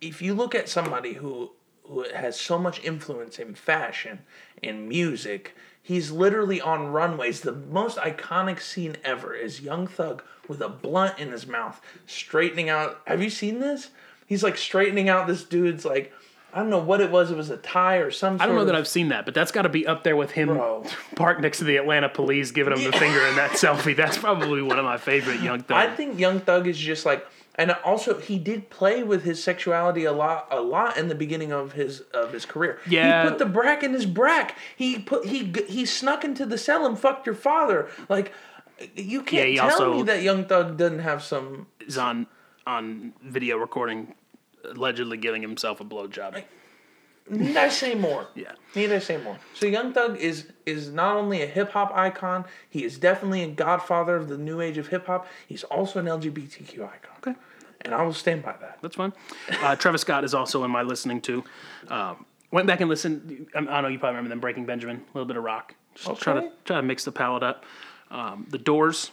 If you look at somebody who who has so much influence in fashion and music, he's literally on runways. The most iconic scene ever is Young Thug with a blunt in his mouth, straightening out. Have you seen this? He's like straightening out this dude's like. I don't know what it was. It was a tie or some. I don't know sort that I've seen that, but that's got to be up there with him Bro. parked next to the Atlanta police giving him the finger in that selfie. That's probably one of my favorite Young Thug. I think Young Thug is just like, and also he did play with his sexuality a lot, a lot in the beginning of his of his career. Yeah. he put the brack in his brack. He put he he snuck into the cell and fucked your father. Like, you can't he tell me that Young Thug doesn't have some. is on on video recording, allegedly giving himself a blowjob. Need I say more? Yeah. Need I say more? So Young Thug is is not only a hip hop icon, he is definitely a godfather of the new age of hip hop. He's also an LGBTQ icon. Okay. And I will stand by that. That's fine. Uh, Travis Scott is also in my listening too. Um, went back and listened. I I know you probably remember them. Breaking Benjamin, a little bit of rock. Just try to try to mix the palette up. Um, the Doors.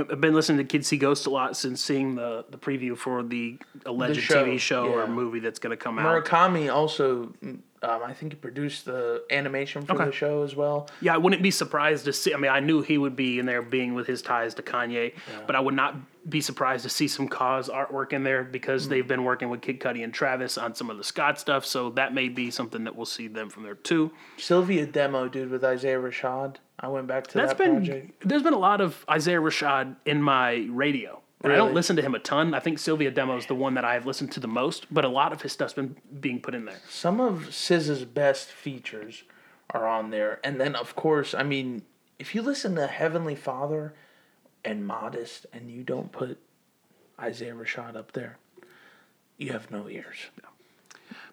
I've been listening to Kids See Ghosts a lot since seeing the, the preview for the alleged show, TV show yeah. or movie that's going to come out. Murakami also, um, I think he produced the animation for Okay. the show as well. Yeah, I wouldn't be surprised to see. I mean, I knew he would be in there, being with his ties to Kanye, but I would not be surprised to see some KAWS artwork in there because Mm. they've been working with Kid Cudi and Travis on some of the Scott stuff. So that may be something that we'll see them from there too. Cilvia Demo, dude, with Isaiah Rashad. I went back to That's that been project. there's been a lot of Isaiah Rashad in my radio. And I don't listen to him a ton. I think Cilvia Demo is the one that I've listened to the most, but a lot of his stuff's been being put in there. Some of SZA's best features are on there, and then of course, I mean, if you listen to Heavenly Father and Modest and you don't put Isaiah Rashad up there, you have no ears.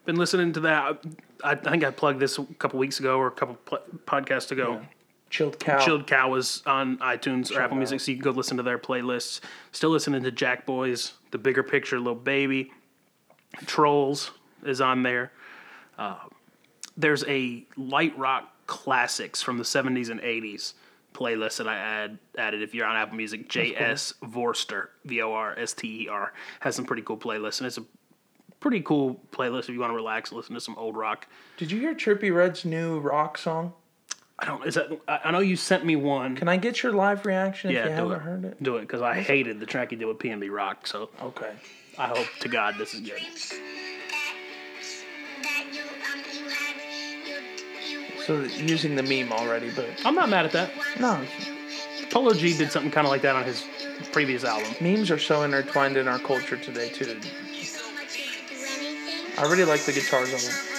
Been listening to that. I, I think I plugged this a couple weeks ago or a couple pl- podcasts ago. Chilled Cow. Chilled Cow was on iTunes or Apple Music, so you can go listen to their playlists. Still listening to Jack Boys, The Bigger Picture, Lil Baby, Trolls is on there. Uh, there's a light rock classics from the 70s and 80s playlist that I add added. If you're on Apple Music, J.S. Vorster, V O R S T E R, has some pretty cool playlists, and it's a pretty cool playlist if you want to relax, listen to some old rock. Did you hear Trippie Redd's new rock song? I don't. Is that? I I know you sent me one. Can I get your live reaction if you do haven't it. heard it? Do it because I hated the track he did with PNB Rock. So Okay. I hope to God this is good. So using the meme already, but I'm not mad at that. no, Polo G did something kind of like that on his previous album. memes are so intertwined in our culture today too. I really like the guitars on it.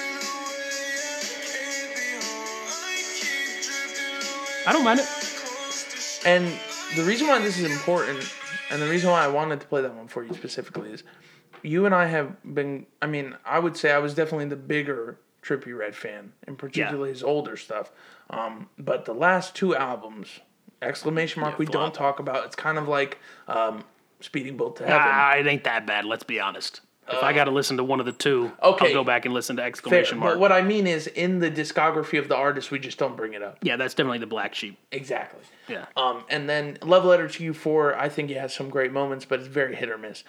I don't mind it. And the reason why this is important, and the reason why I wanted to play that one for you specifically is, you and I have been. I mean, I would say I was definitely the bigger Trippie Redd fan, and particularly his older stuff. Um, but the last two albums, exclamation mark, Yeah, we flop. don't talk about. It's kind of like um, Speedin' Bullet 2 Heaven. Ah, it ain't that bad. Let's be honest. If I got to listen to one of the two, okay. I'll go back and listen to Fair, exclamation mark. but what I mean is, in the discography of the artist, we just don't bring it up. yeah, that's definitely the black sheep. Exactly. Yeah. Um, and then Love Letter to You Four, I think it has some great moments, but it's very hit or miss.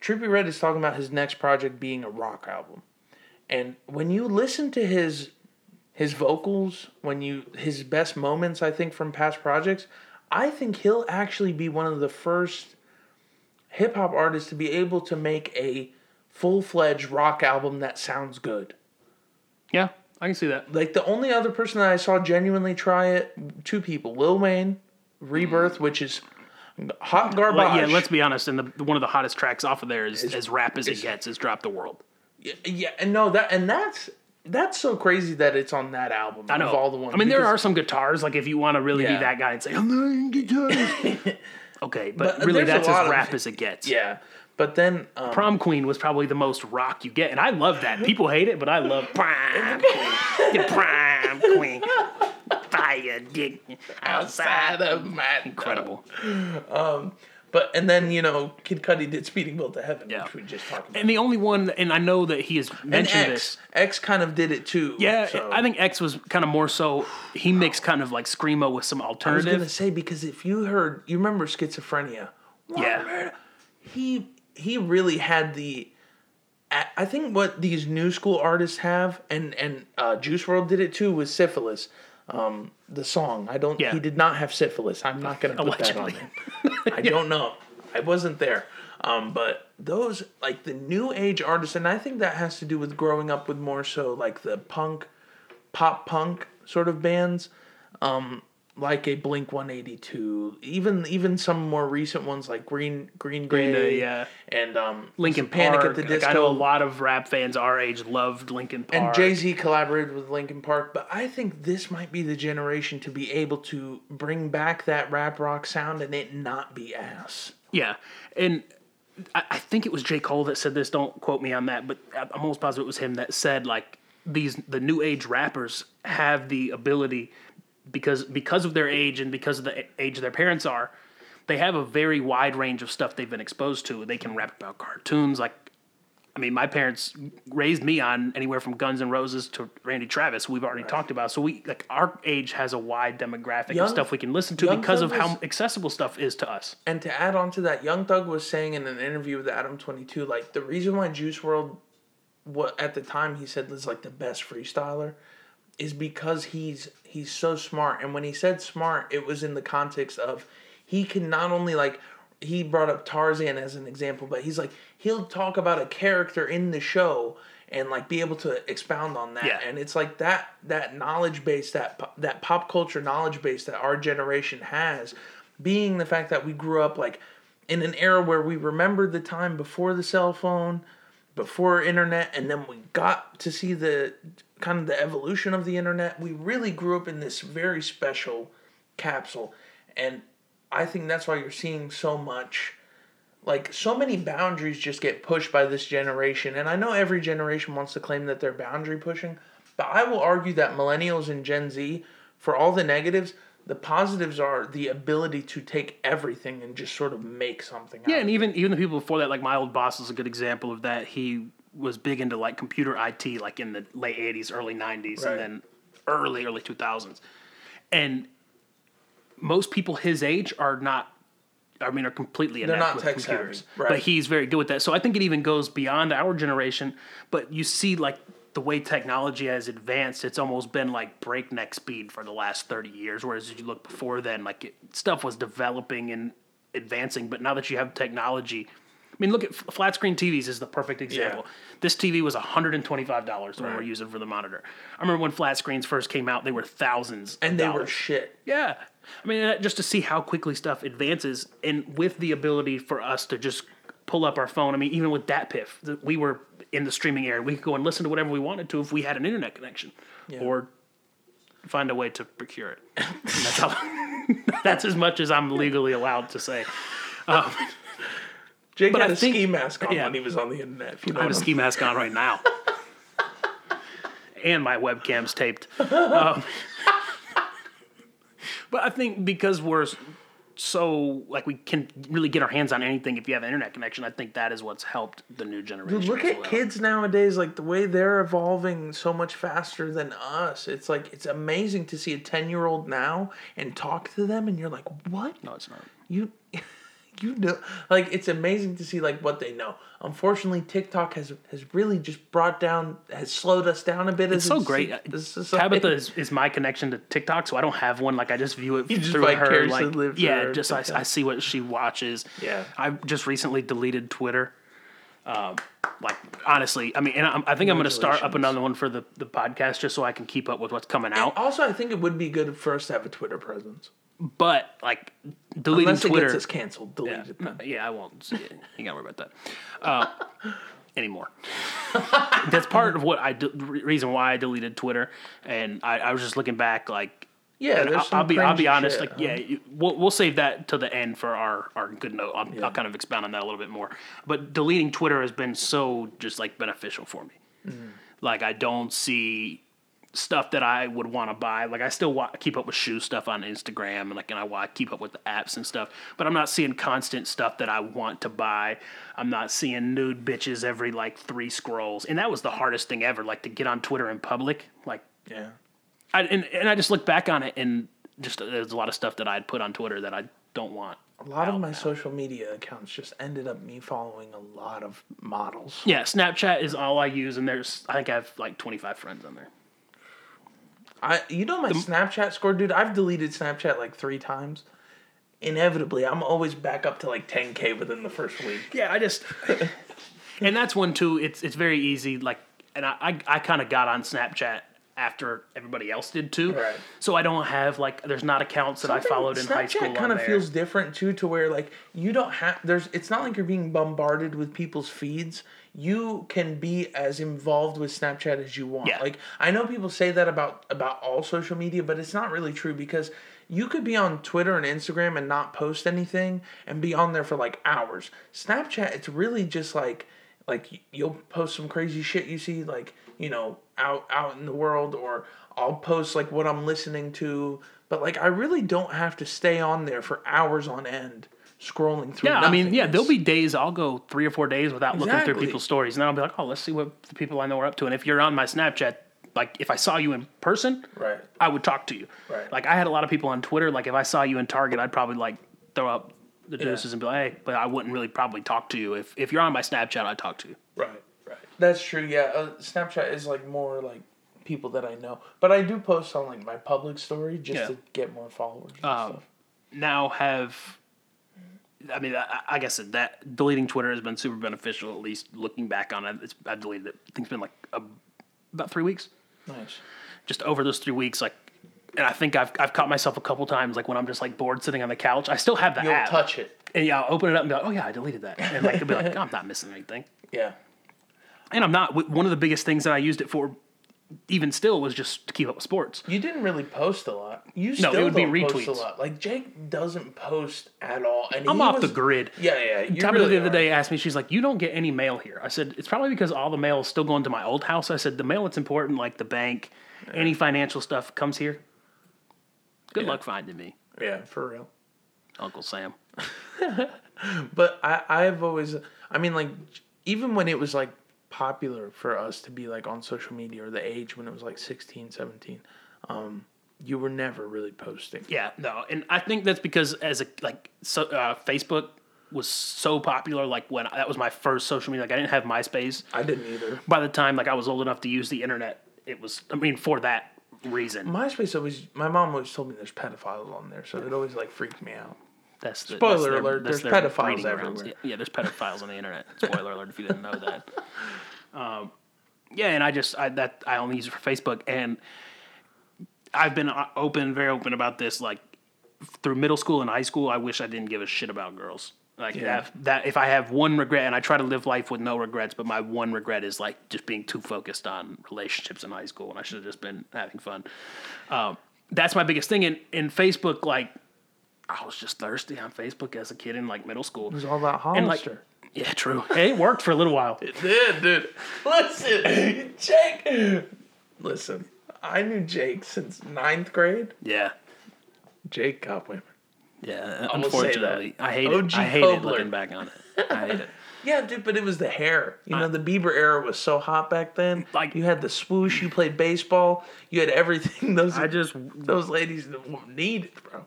Trippie Redd is talking about his next project being a rock album, and when you listen to his his vocals, when you his best moments, I think from past projects, I think he'll actually be one of the first hip hop artists to be able to make a full fledged rock album that sounds good. Yeah, I can see that. Like the only other person that I saw genuinely try it, two people, Lil Wayne, Rebirth, mm. which is hot garbage. Well, yeah, let's be honest. And the one of the hottest tracks off of there is as rap as it gets. Is "Drop the World." yeah, yeah, and no, that and that's that's so crazy that it's on that album. I know. Of all the ones. I mean, there are some guitars. Like if you want to really Yeah. be that guy and say, "I'm not in guitars," okay, but, But really that's as lot of- rap as it gets. Yeah, but then um, Prom Queen was probably the most rock you get, and I love that. People hate it, but I love Prom Queen. The Prom Queen. Fire dick outside. of my Incredible. But and then you know Kid Cudi did Speedin' Bullet 2 Heaven, Yeah. which we just talked about. And the only one, and I know that he has And mentioned X, this. X kind of did it too. Yeah, so- I think X was kind of more so. He mixed kind of like screamo with some alternative. I was gonna say because if you heard, you remember schizophrenia. Yeah. he he really had the I think what these new school artists have, and and uh, Juice WRLD did it too with syphilis. Um, the song I don't. Yeah. He did not have syphilis. I'm not gonna put that on Allegedly. him. I don't know. I wasn't there. Um, but those like the new age artists, and I think that has to do with growing up with more so like the punk, pop punk sort of bands. Um, like a Blink 182, even even some more recent ones like Green Green Green Day, yeah. and um, Lincoln Panic Park. at the like, Disco. I know a lot of rap fans our age loved Linkin Park. and Jay Z collaborated with Linkin Park, but I think this might be the generation to be able to bring back that rap rock sound and it not be ass. Yeah, and I, I think it was J Cole that said this. Don't quote me on that, but I'm almost positive it was him that said like these the new age rappers have the ability because because of their age and because of the age their parents are, they have a very wide range of stuff they've been exposed to. They can rap about cartoons like. I mean, my parents raised me on anywhere from Guns N' Roses to Randy Travis. We've already talked about, so we like our age has a wide demographic Young- of stuff we can listen to because of Thug how accessible stuff is to us. And to add on to that, Young Thug was saying in an interview with Adam22, like the reason why Juice WRLD, what at the time he said was like the best freestyler, is because he's he's so smart. And when he said smart, it was in the context of he can not only like he brought up Tarzan as an example, but he's like he'll talk about a character in the show and like be able to expound on that. Yeah. And it's like that that knowledge base that that pop culture knowledge base that our generation has, being the fact that we grew up like in an era where we remembered the time before the cell phone, before internet, and then we got to see the kind of the evolution of the internet. We really grew up in this very special capsule, and I think that's why you're seeing so much. Like so many boundaries just get pushed by this generation, and I know every generation wants to claim that they're boundary pushing, but I will argue that millennials and Gen Z, for all the negatives, the positives are the ability to take everything and just sort of make something. Yeah, out and of it. even even the people before that, like my old boss is a good example of that. He was big into like computer IT, like in the late '80s, early '90s, Right. and then early early 2000s. And most people his age are not. I mean, are completely inept not with tech computers, savvy, right. but he's very good with that. So I think it even goes beyond our generation. But you see, like the way technology has advanced, it's almost been like breakneck speed for the last thirty years. Whereas if you look before then, like it, stuff was developing and advancing. But now that you have technology, I mean, look at flat screen TVs is the perfect example. This TV was $125 when we're Right. using for the monitor. I remember when flat screens first came out, they were thousands. and they were shit. Yeah. I mean, uh, just to see how quickly stuff advances and with the ability for us to just pull up our phone. I mean, even with that piff, we were in the streaming area. We could go and listen to whatever we wanted to if we had an internet connection or find a way to procure it. That's, how, that's as much as I'm legally allowed to say. Jake But had I a think- ski mask on yeah. when he was on the internet. If you know I have a ski mask on right now. and my webcam's taped. Um, but I think because we're so like we can really get our hands on anything if you have an internet connection, I think that is what's helped the new generation. Dude, look at well. kids nowadays, like the way they're evolving so much faster than us. It's like it's amazing to see a ten year old now and talk to them, and you're like, what? No, it's not. You, you know, like it's amazing to see like what they know. Unfortunately, TikTok has has really just brought down, has slowed us down a bit. It's so great. a society. Tabitha is, is my connection to TikTok, so I don't have one. Like I just view it You through her. Like yeah, her just I, I see what she watches. Yeah. I just recently deleted Twitter. Um, like honestly, I mean, and I, I think I'm going to start up another one for the the podcast just so I can keep up with what's coming out. Also, I think it would be good for us to have a Twitter presence. But like deleting Unless it Twitter. gets us canceled, delete yeah, it. Then. yeah, I won't. See it. You gotta worry about that uh, anymore. That's part of what I re- reason why I deleted Twitter, and I, I was just looking back like Yeah, there's I'll, some I'll be I'll be honest. shit, like, yeah, you, we'll we'll save that to the end for our our good note. I'll, Yeah. I'll kind of expound on that a little bit more. But deleting Twitter has been so just like beneficial for me. Mm-hmm. Like I don't see stuff that I would want to buy. Like I still wa- keep up with shoe stuff on Instagram, and like and I wa- keep up with the apps and stuff. But I'm not seeing constant stuff that I want to buy. I'm not seeing nude bitches every like three scrolls, and that was the hardest thing ever. Like to get on Twitter in public, like Yeah. I, and, and I just look back on it and just there's a lot of stuff that I'd put on Twitter that I don't want. A lot of my social media accounts just ended up me following a lot of models. Yeah, Snapchat is all I use, and there's I think I have like 25 friends on there. I, you know my Snapchat score, dude. I've deleted Snapchat like three times. Inevitably, I'm always back up to like 10k within the first week. Yeah, I just and that's one too. It's it's very easy. Like, and I I, I kind of got on Snapchat after everybody else did too. Right. So I don't have like there's not accounts that I followed in Snapchat high school. Snapchat kind of feels different too, to where like you don't have there's. It's not like you're being bombarded with people's feeds. You can be as involved with Snapchat as you want. Yeah. Like I know people say that about about all social media, but it's not really true because you could be on Twitter and Instagram and not post anything and be on there for like hours. Snapchat, it's really just like like you'll post some crazy shit you see like you know out out in the world or I'll post like what I'm listening to but like I really don't have to stay on there for hours on end scrolling through Yeah, I mean, yeah, there'll be days I'll go three or four days without looking through people's stories, and then I'll be like, oh, let's see what the people I know are up to. And if you're on my Snapchat, like if I saw you in person, Right. I would talk to you. Right. Like I had a lot of people on Twitter. Like if I saw you in Target, I'd probably like throw up the deuces and be like, hey, but I wouldn't really probably talk to you. If if you're on my Snapchat, I'd talk to you. Right, right. That's true. Yeah, uh, Snapchat is like more like people that I know, but I do post on like my public story just Yeah. to get more followers. And Um, stuff. Now have. I mean, I, I guess that deleting Twitter has been super beneficial. At least looking back on it, it's, I've deleted it. I think it's been like a, about three weeks. Nice. just over those three weeks, like, and I think I've I've caught myself a couple times, like when I'm just like bored sitting on the couch. I still have the You'll app, touch it. and yeah, I'll open it up and be like, oh yeah, I deleted that, and like, I'll be like, I'm not missing anything, Yeah. and I'm not. One of the biggest things that I used it for, even still, was just to keep up with sports. You didn't really post a lot. You No, still it would be don't post a lot. Like Jake doesn't post at all, and I'm off was- the grid. Yeah, yeah. You Tabitha really the other are. day asked me, she's like, "You don't get any mail here." I said, "It's probably because all the mail is still going to my old house." I said, "The mail that's important, like the bank, any financial stuff, comes here." Good luck finding me, Yeah, for real. Uncle Sam. But I, I've always, I mean, like, even when it was like popular for us to be like on social media or the age when it was like 16, 17, um, you were never really posting. Yeah, no, and I think that's because as a like so uh, Facebook was so popular. Like when that was my first social media. Like I didn't have MySpace. I didn't either. By the time like I was old enough to use the internet, it was. I mean, for that reason, MySpace always, my mom always told me there's pedophiles on there, so it always like freaked me out. That's the, Spoiler that's their- alert, that's there's pedophiles everywhere. Yeah, yeah, there's pedophiles on the internet. Spoiler alert if you didn't know that. Um, yeah, and I just I that I only use it for Facebook, and I've been uh, open, very open about this. Like through middle school and high school, I wish I didn't give a shit about girls. Like Yeah. that, that if I have one regret, and I try to live life with no regrets, but my one regret is like just being too focused on relationships in high school, and I should have just been having fun. Um, that's my biggest thing. in in Facebook, like I was just thirsty on Facebook as a kid in like middle school. It was all about And like, Hollister. yeah, true. Hey, it worked for a little while. It did, dude. Listen, Jake. Listen, I knew Jake since ninth grade. Yeah, Jake got women. yeah. I will Unfortunately. I hate OG it. I hate it looking back on it. I hate it. Yeah, dude, but it was the hair. You know, the Bieber era was so hot back then. Like- you had the swoosh, you played baseball, you had everything those I just those ladies needed, bro.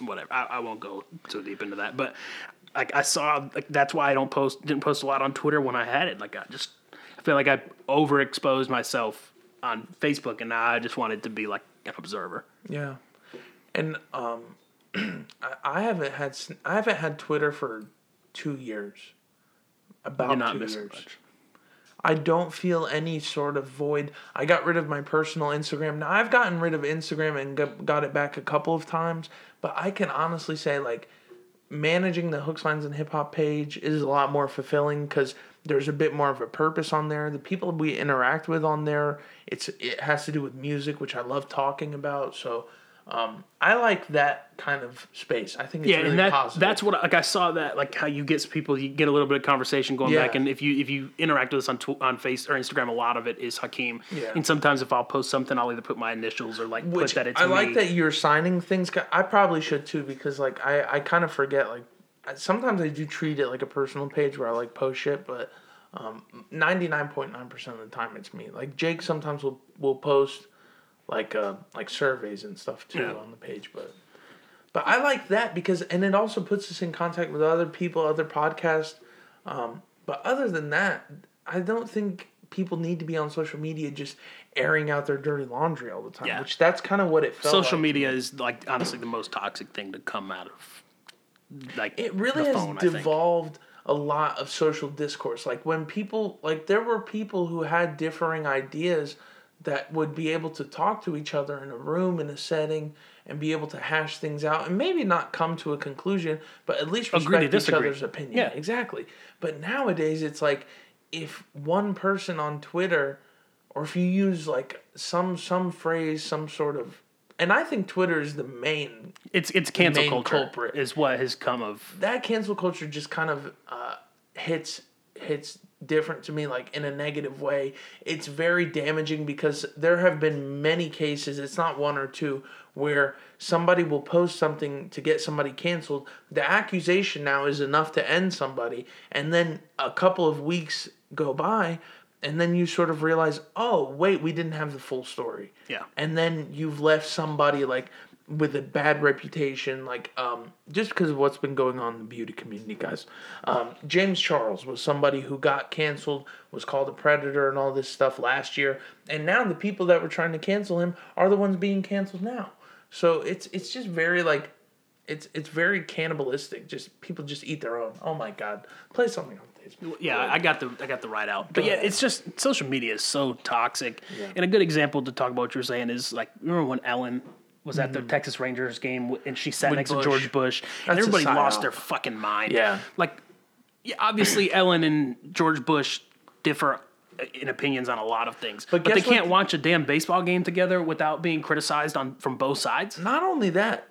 Whatever. I, I won't go too deep into that, but like I saw, like that's why I don't post, didn't post a lot on Twitter when I had it. Like I just, I feel like I overexposed myself on Facebook, and now I just wanted to be like an observer. Yeah, and um, I, I haven't had I haven't had Twitter for two years. About two missing years. much. I don't feel any sort of void. I got rid of my personal Instagram. Now I've gotten rid of Instagram and got it back a couple of times, but I can honestly say like managing the hooks, lines, and hip hop page is a lot more fulfilling because there's a bit more of a purpose on there. The people we interact with on there, it's it has to do with music, which I love talking about. So um, I like that kind of space. I think it's Yeah, really and that positive. that's what like I saw that like how you get people you get a little bit of conversation going Yeah. back and if you if you interact with us on tw- on face or Instagram a lot of it is Hakeem Yeah. and sometimes if I'll post something I'll either put my initials or like Which put that it's I like me. that you're signing things. I probably should too because like I I kind of forget like sometimes I do treat it like a personal page where I like post shit, but um, 99.9% of the time it's me. Like Jake sometimes will will post like uh like surveys and stuff too Yeah. on the page, but but I like that because and it also puts us in contact with other people, other podcasts. Um, but other than that, I don't think people need to be on social media just airing out their dirty laundry all the time. Yeah. Which that's kind of what it felt. social like. media is like honestly the most toxic thing to come out of like It really has phone, devolved a lot of social discourse. Like when people, like there were people who had differing ideas that would be able to talk to each other in a room in a setting and be able to hash things out and maybe not come to a conclusion, but at least respect each disagree. other's opinion. Yeah. exactly. But nowadays it's like if one person on Twitter or if you use like some some phrase, some sort of and I think Twitter is the main it's it's cancel culture culprit. is what has come of that cancel culture just kind of uh, hits hits different to me like in a negative way. It's very damaging because there have been many cases it's not one or two where somebody will post something to get somebody canceled. The accusation now is enough to end somebody and then a couple of weeks go by and then you sort of realize oh wait we didn't have the full story. Yeah. and then you've left somebody like with a bad reputation like um just because of what's been going on in the beauty community guys. Um james charles was somebody who got canceled was called a predator and all this stuff last year and now the people that were trying to cancel him are the ones being canceled now. So it's it's just very like it's it's very cannibalistic. Just people just eat their own. Oh my god. Play something on facebook. Yeah I got the I got the right out. But yeah it's just social media is so toxic. Yeah. and a good example to talk about what you're saying is like remember when Ellen was at the mm. Texas Rangers game and she sat. With next Bush. to George Bush and That's a everybody lost their fucking mind Yeah. like yeah, obviously Ellen and George Bush differ uh, in opinions on a lot of things. But But, they can't watch a damn baseball game together without being criticized on from both sides. Not only that,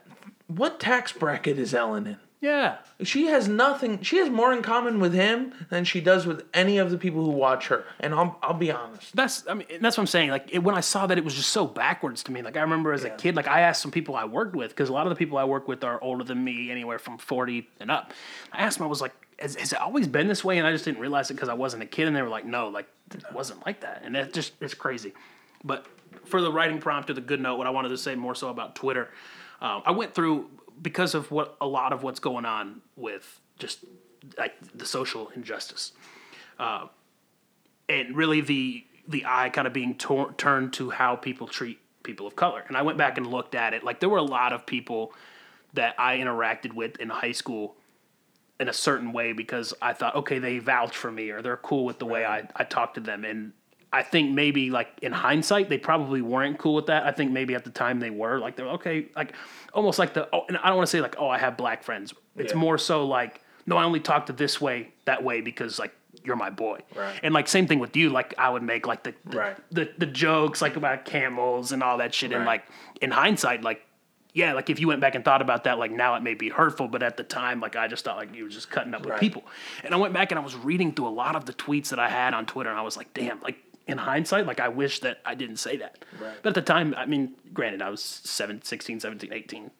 what tax bracket is Ellen in? Yeah. She has nothing. She has more in common with him than she does with any of the people who watch her. And I'll I'll be honest. That's I mean that's what I'm saying. Like it, when I saw that, it was just so backwards to me. Like I remember as a kid, like I asked some people I worked with because a lot of the people I work with are older than me, anywhere from 40 and up. I asked them, I was like, has, has it always been this way? And I just didn't realize it because I wasn't a kid. And they were like, no, like it wasn't like that. And that just it's crazy. But for the writing prompt or the good note, what I wanted to say more so about Twitter, um, I went through because of what a lot of what's going on with just like the social injustice uh, and really the the eye kind of being tor- turned to how people treat people of color. And I went back and looked at it. Like there were a lot of people that I interacted with in high school in a certain way because I thought, okay, they vouch for me or they're cool with the way I, I talk to them. And I think maybe like in hindsight, they probably weren't cool with that. I think maybe at the time they were like, they're okay, like almost like the, oh, and I don't want to say like, oh, I have black friends. It's Yeah. more so like, no, I only talk to this way, that way because like you're my boy. Right. And like same thing with you, like I would make like the the, Right. the, the jokes like about camels and all that shit. And like in hindsight, like yeah, like if you went back and thought about that, like now it may be hurtful, but at the time, like I just thought like you were just cutting up with Right. people. And I went back and I was reading through a lot of the tweets that I had on Twitter, and I was like, damn, like in hindsight, like I wish that I didn't say that. Right. But at the time, I mean, granted, I was 7, 16, 17, 18.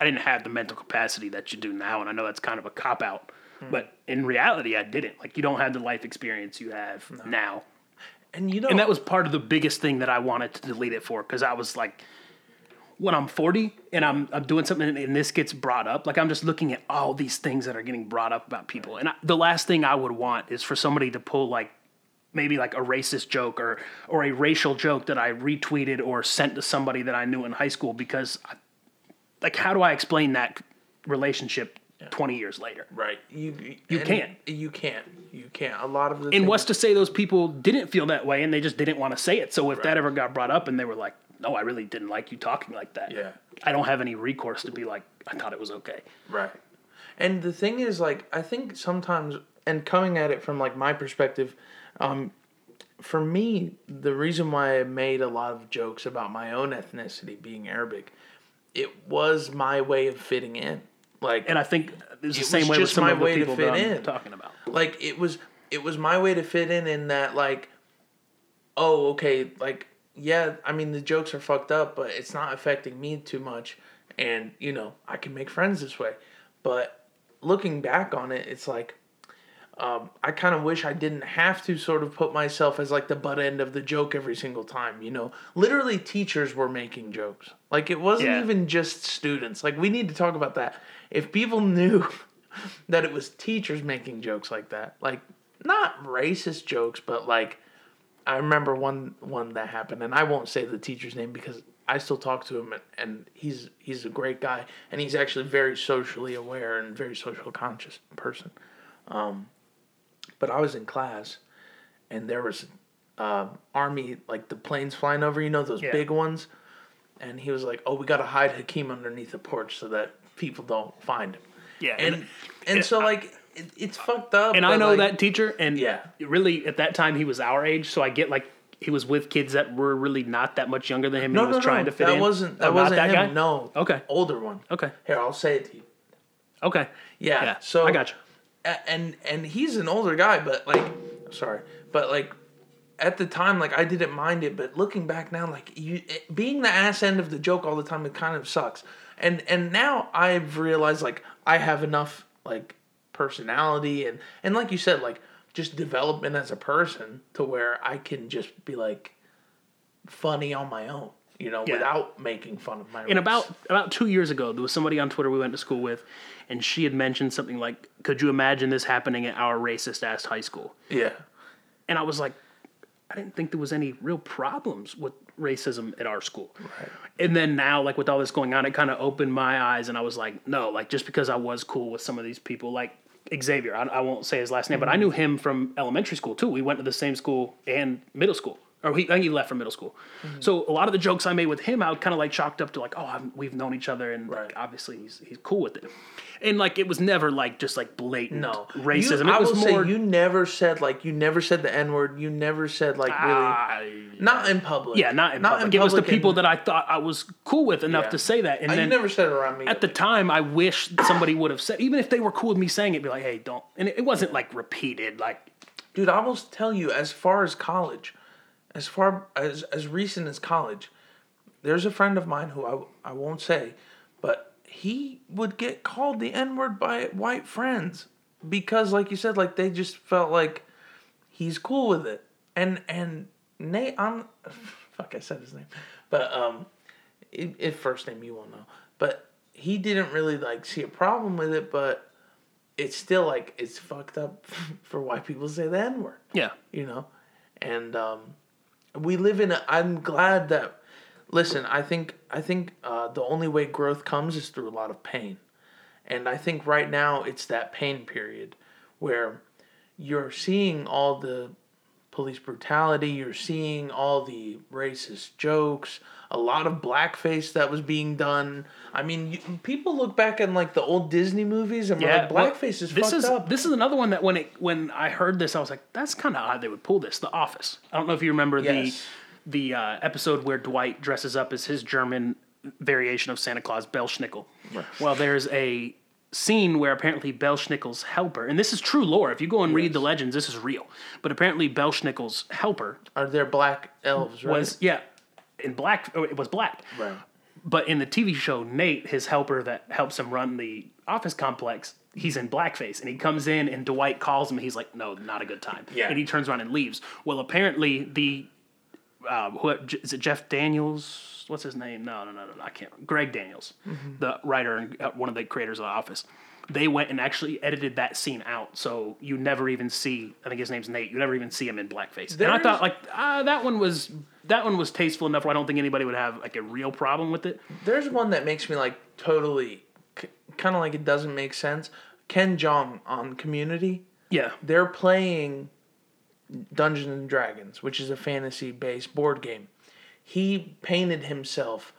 I didn't have the mental capacity that you do now, and I know that's kind of a cop out. Hmm. But in reality, I didn't. Like you don't have the life experience you have now. And you know And that was part of the biggest thing that I wanted to delete it for because I was like, when I'm 40 and I'm, I'm doing something and, and this gets brought up, like I'm just looking at all these things that are getting brought up about people. And I, the last thing I would want is for somebody to pull like maybe like a racist joke or or a racial joke that I retweeted or sent to somebody that I knew in high school because I, like how do I explain that relationship 20 years later? right. You You can't. You can't. You can't. A lot of the And what's to say those people didn't feel that way and they just didn't want to say it. So if that ever got brought up and they were like, no, I really didn't like you talking like that. Yeah. I don't have any recourse to be like, I thought it was okay. Right. And the thing is, like, I think sometimes, and coming at it from like my perspective, um, for me, the reason why I made a lot of jokes about my own ethnicity being Arabic, it was my way of fitting in. Like, And I think it's the same way with some my of the people fit that I'm in. talking about. like it was it was my way to fit in in that like oh okay like yeah i mean the jokes are fucked up but it's not affecting me too much and you know i can make friends this way but looking back on it it's like um, I kind of wish I didn't have to sort of put myself as like the butt end of the joke every single time. You know, literally teachers were making jokes. Like it wasn't Yeah. even just students. Like we need to talk about that. If people knew that it was teachers making jokes like that, like not racist jokes, but like I remember one one that happened, and I won't say the teacher's name because I still talk to him, and, and he's he's a great guy, and he's actually very socially aware and very social conscious person. Um, but I was in class, and there was um, army like the planes flying over, you know those Yeah. big ones, and he was like, "Oh, we gotta hide Hakeem underneath the porch so that people don't find him." Yeah. And and so like it, it's fucked up. and I know like, that teacher, and Yeah. really at that time he was our age, so I get like he was with kids that were really not that much younger than him, and No, he was no, trying no. to fit that in. wasn't that Oh, wasn't that him. guy? No. Okay. Older one. Okay. Here, I'll say it to you. Okay. Yeah. Yeah. So I got you. And and he's an older guy, but like, sorry, but like, at the time, like I didn't mind it, but looking back now, like you it, being the ass end of the joke all the time, it kind of sucks. And and now I've realized like I have enough like personality and and like you said, like just development as a person to where I can just be like funny on my own, you know, Yeah. without making fun of my. And about about two years ago, there was somebody on Twitter we went to school with, and she had mentioned something like, "Could you imagine this happening at our racist ass high school?" yeah, And I was like, I didn't think there was any real problems with racism at our school. Right. And then now, like with all this going on, it kind of opened my eyes, and I was like, no, like just because I was cool with some of these people, like Xavier, I, I won't say his last name, but I knew him from elementary school too. We went to the same school and middle school. Or he, I think he left for middle school. Mm-hmm. So a lot of the jokes I made with him, I would kind of like chalked up to like, oh, I've, we've known each other, and Right. like, obviously he's he's cool with it. And like it was never like just like blatant No racism. You, I was will more say you never said like you never said the n word. You never said like really I- not in public. yeah, not in public. In it was the people and- that I thought I was cool with enough Yeah. to say that, and Uh, then you never said it around me. at the time, I wish somebody would have said, even if they were cool with me saying it, be like, hey, don't. And it, it wasn't like repeated, like Dude, I will tell you, as far as college, as far as as recent as college, there's a friend of mine who I I won't say, but he would get called the N word by white friends because, like you said, like they just felt like he's cool with it, and and Nate, I'm fuck, I said his name, but um, it, it first name you won't know, but he didn't really like see a problem with it, but it's still like it's fucked up for white people to say the N word, yeah, you know, and um, we live in. I'm glad that. Listen, I think I think uh, the only way growth comes is through a lot of pain, and I think right now it's that pain period where you're seeing all the police brutality, you're seeing all the racist jokes, a lot of blackface that was being done. I mean, you, people look back in like the old Disney movies and yeah. like, blackface is this fucked is up. this is another one that when it when I heard this, I was like, that's kind of odd they would pull this. The Office. I don't know if you remember Yes. the the uh, episode where Dwight dresses up as his German variation of Santa Claus, Belsnickel. Well, there's a scene where apparently Belsnickel's helper, and this is true lore. If you go and read the legends, this is real. But apparently Belsnickel's helper Are there black elves? Right? was yeah, in black. oh, It was black. right. But in the TV show, Nate, his helper that helps him run the office complex, he's in blackface. And he comes in and Dwight calls him. He's like, no, not a good time. Yeah. And he turns around and leaves. Well, apparently, the. Uh, who, is it Jeff Daniels? What's his name? No, no, no, no, no I can't. Greg Daniels, the writer and uh, one of the creators of The Office. They went and actually edited that scene out, so you never even see. I think his name's Nate. You never even see him in blackface. and I thought like ah, that one was that one was tasteful enough where I don't think anybody would have like a real problem with it. There's one that makes me like totally, c- kind of like it doesn't make sense. Ken Jeong on Community. Yeah, they're playing Dungeons and Dragons, which is a fantasy based board game. He painted himself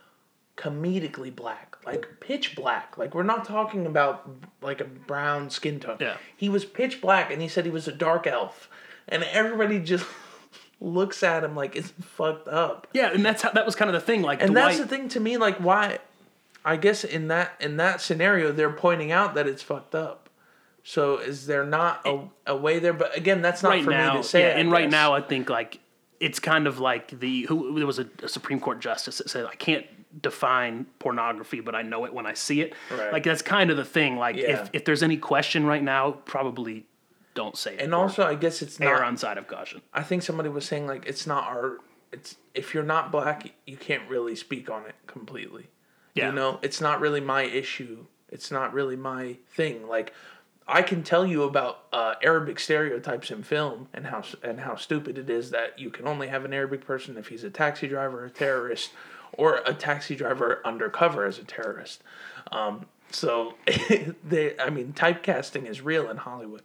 comedically black, like pitch black. Like we're not talking about like a brown skin tone. Yeah. He was pitch black and he said he was a dark elf. And everybody just looks at him like it's fucked up. Yeah, and that's how that was kind of the thing. Like And Dwight, that's the thing to me, like why I guess in that in that scenario they're pointing out that it's fucked up. So is there not a, a way there? But again, that's not right for now, me to say. yeah, I and right now I think like it's kind of like the who there was a, a Supreme Court justice that said I can't define pornography, but I know it when I see it. Right. Like that's kind of the thing. Like Yeah. if if there's any question right now, probably don't say. And also, I guess it's err not. on side of caution. I think somebody was saying like it's not our. It's if you're not black, you can't really speak on it completely. Yeah. You know, it's not really my issue. It's not really my thing. Like, I can tell you about uh, Arabic stereotypes in film and how and how stupid it is that you can only have an Arabic person if he's a taxi driver, a terrorist, or a taxi driver undercover as a terrorist. Um, so they, I mean, typecasting is real in Hollywood.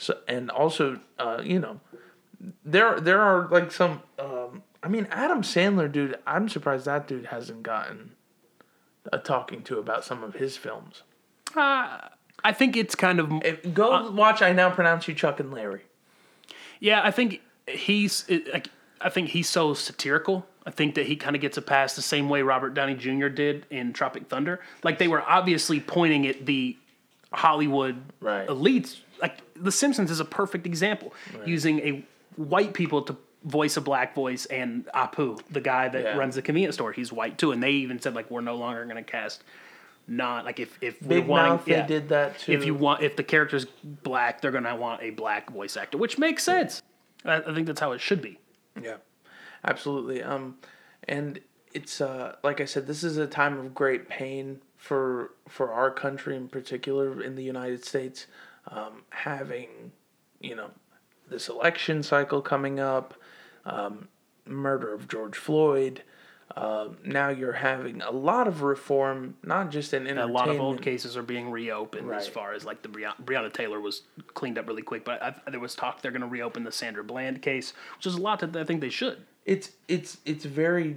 So and also, uh, you know, there there are like some. Um, I mean, Adam Sandler, dude. I'm surprised that dude hasn't gotten a talking to about some of his films. I think it's kind of If, go watch. I now pronounce you Chuck and Larry. Yeah, I think he's like I think he's so satirical. I think that he kind of gets a pass the same way Robert Downey Jr. did in Tropic Thunder. Like they were obviously pointing at the Hollywood Right. elites. Like The Simpsons is a perfect example, using a white people to voice a black voice, and Apu, the guy that Yeah. runs the convenience store, he's white too. And they even said like we're no longer going to cast not like if if Big we're wanting, Mouth, they did that too. if you want if the character's black they're gonna want a black voice actor which makes sense i, I think that's how it should be Yeah, absolutely. Um, and it's uh, like I said, this is a time of great pain for for our country in particular in the United States, um, having you know this election cycle coming up, um, murder of George Floyd. Uh, now you're having a lot of reform, not just in a lot of old cases are being reopened as far as like the Breonna, Breonna Taylor was cleaned up really quick but I, there was talk they're going to reopen the Sandra Bland case which is a lot that I think they should it's it's it's very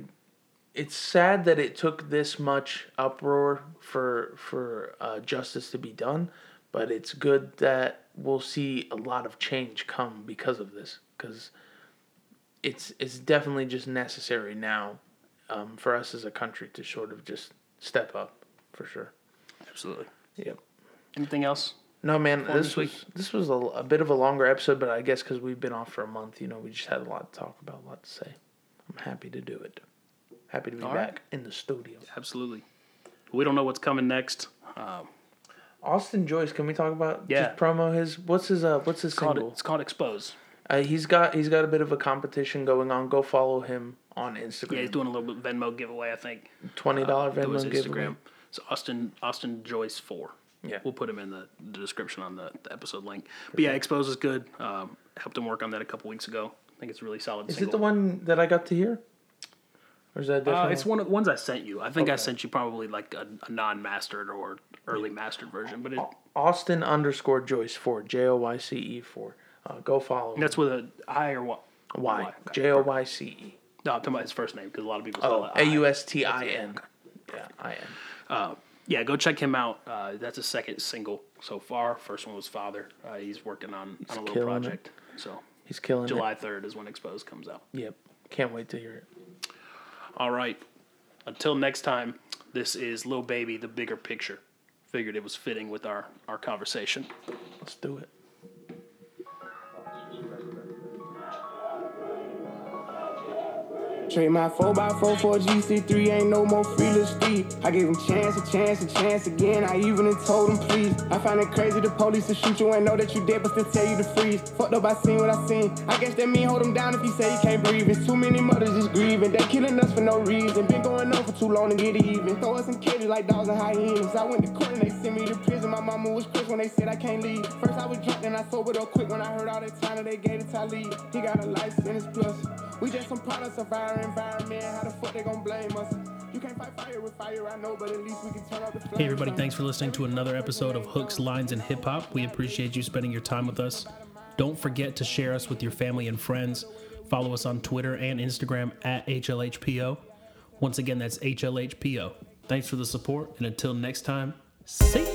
it's sad that it took this much uproar for for uh, justice to be done, but it's good that we'll see a lot of change come because of this because it's it's definitely just necessary now um, for us as a country to sort of just step up for sure. Absolutely. Yep. Anything else? No, man, this this was week? this was a, a bit of a longer episode, but I guess because we've been off for a month, you know, we just had a lot to talk about, a lot to say. I'm happy to do it. Happy to be All back right. in the studio. Absolutely. We don't know what's coming next. Um, Austin Joyce, can we talk about Yeah. just promo his what's his uh what's his it's called single? it's called Expose. Uh, he's got he's got a bit of a competition going on. Go follow him on Instagram. Yeah, he's doing a little bit Venmo giveaway. I think. twenty dollar through his Venmo giveaway. So Austin Austin Joyce four. Yeah. We'll put him in the, the description on the, the episode link. But yeah, Expose is good. Um, helped him work on that a couple weeks ago. I think it's a really solid. Is single. it the one that I got to hear? Or is that different? Uh, it's one? of the ones I sent you. I think I sent you probably like a, a non-mastered or early mastered version, but it, Austin underscore Joyce four J O Y C E four. Uh, go follow. him. that's with a I or what? Y Okay. J O Y C E. No, I'm talking about his first name because a lot of people spell Oh, it. A U S T I N. Yeah, I N. Yeah, go check him out. Uh, that's his second single so far. First one was Father. Uh, he's working on, on a little killing it. project. So He's killing July 3rd is when Exposed comes out. Yep. Can't wait to hear it. All right. Until next time, this is Lil Baby, the bigger picture. Figured it was fitting with our, our conversation. Let's do it. Trade my 4x4 for a GC3, ain't no more freeless street. I gave him chance, a chance, a chance again. I even told him please. I find it crazy the police to shoot you and know that you dead, but still tell you to freeze. Fucked up, I seen what I seen. I guess that mean hold him down if he say he can't breathe. It's too many mothers just grieving. They killing us for no reason. Been going on for too long to get even. Throw us in cages like dogs and hyenas. I went to court and they sent me to prison. My mama was pissed when they said I can't leave. First I was drunk, then I sobered up quick when I heard all that time that they gave it to Talib. He got a life sentence plus. We just some products of our environment. How the fuck they gon' blame us? You can't fight fire with fire, I know, but at least we can turn off the flames. Hey, everybody, thanks for listening to another episode of Hooks, Lines, and Hip Hop. We appreciate you spending your time with us. Don't forget to share us with your family and friends. Follow us on Twitter and Instagram at HLHPO. Once again, that's HLHPO. Thanks for the support, and until next time, see ya!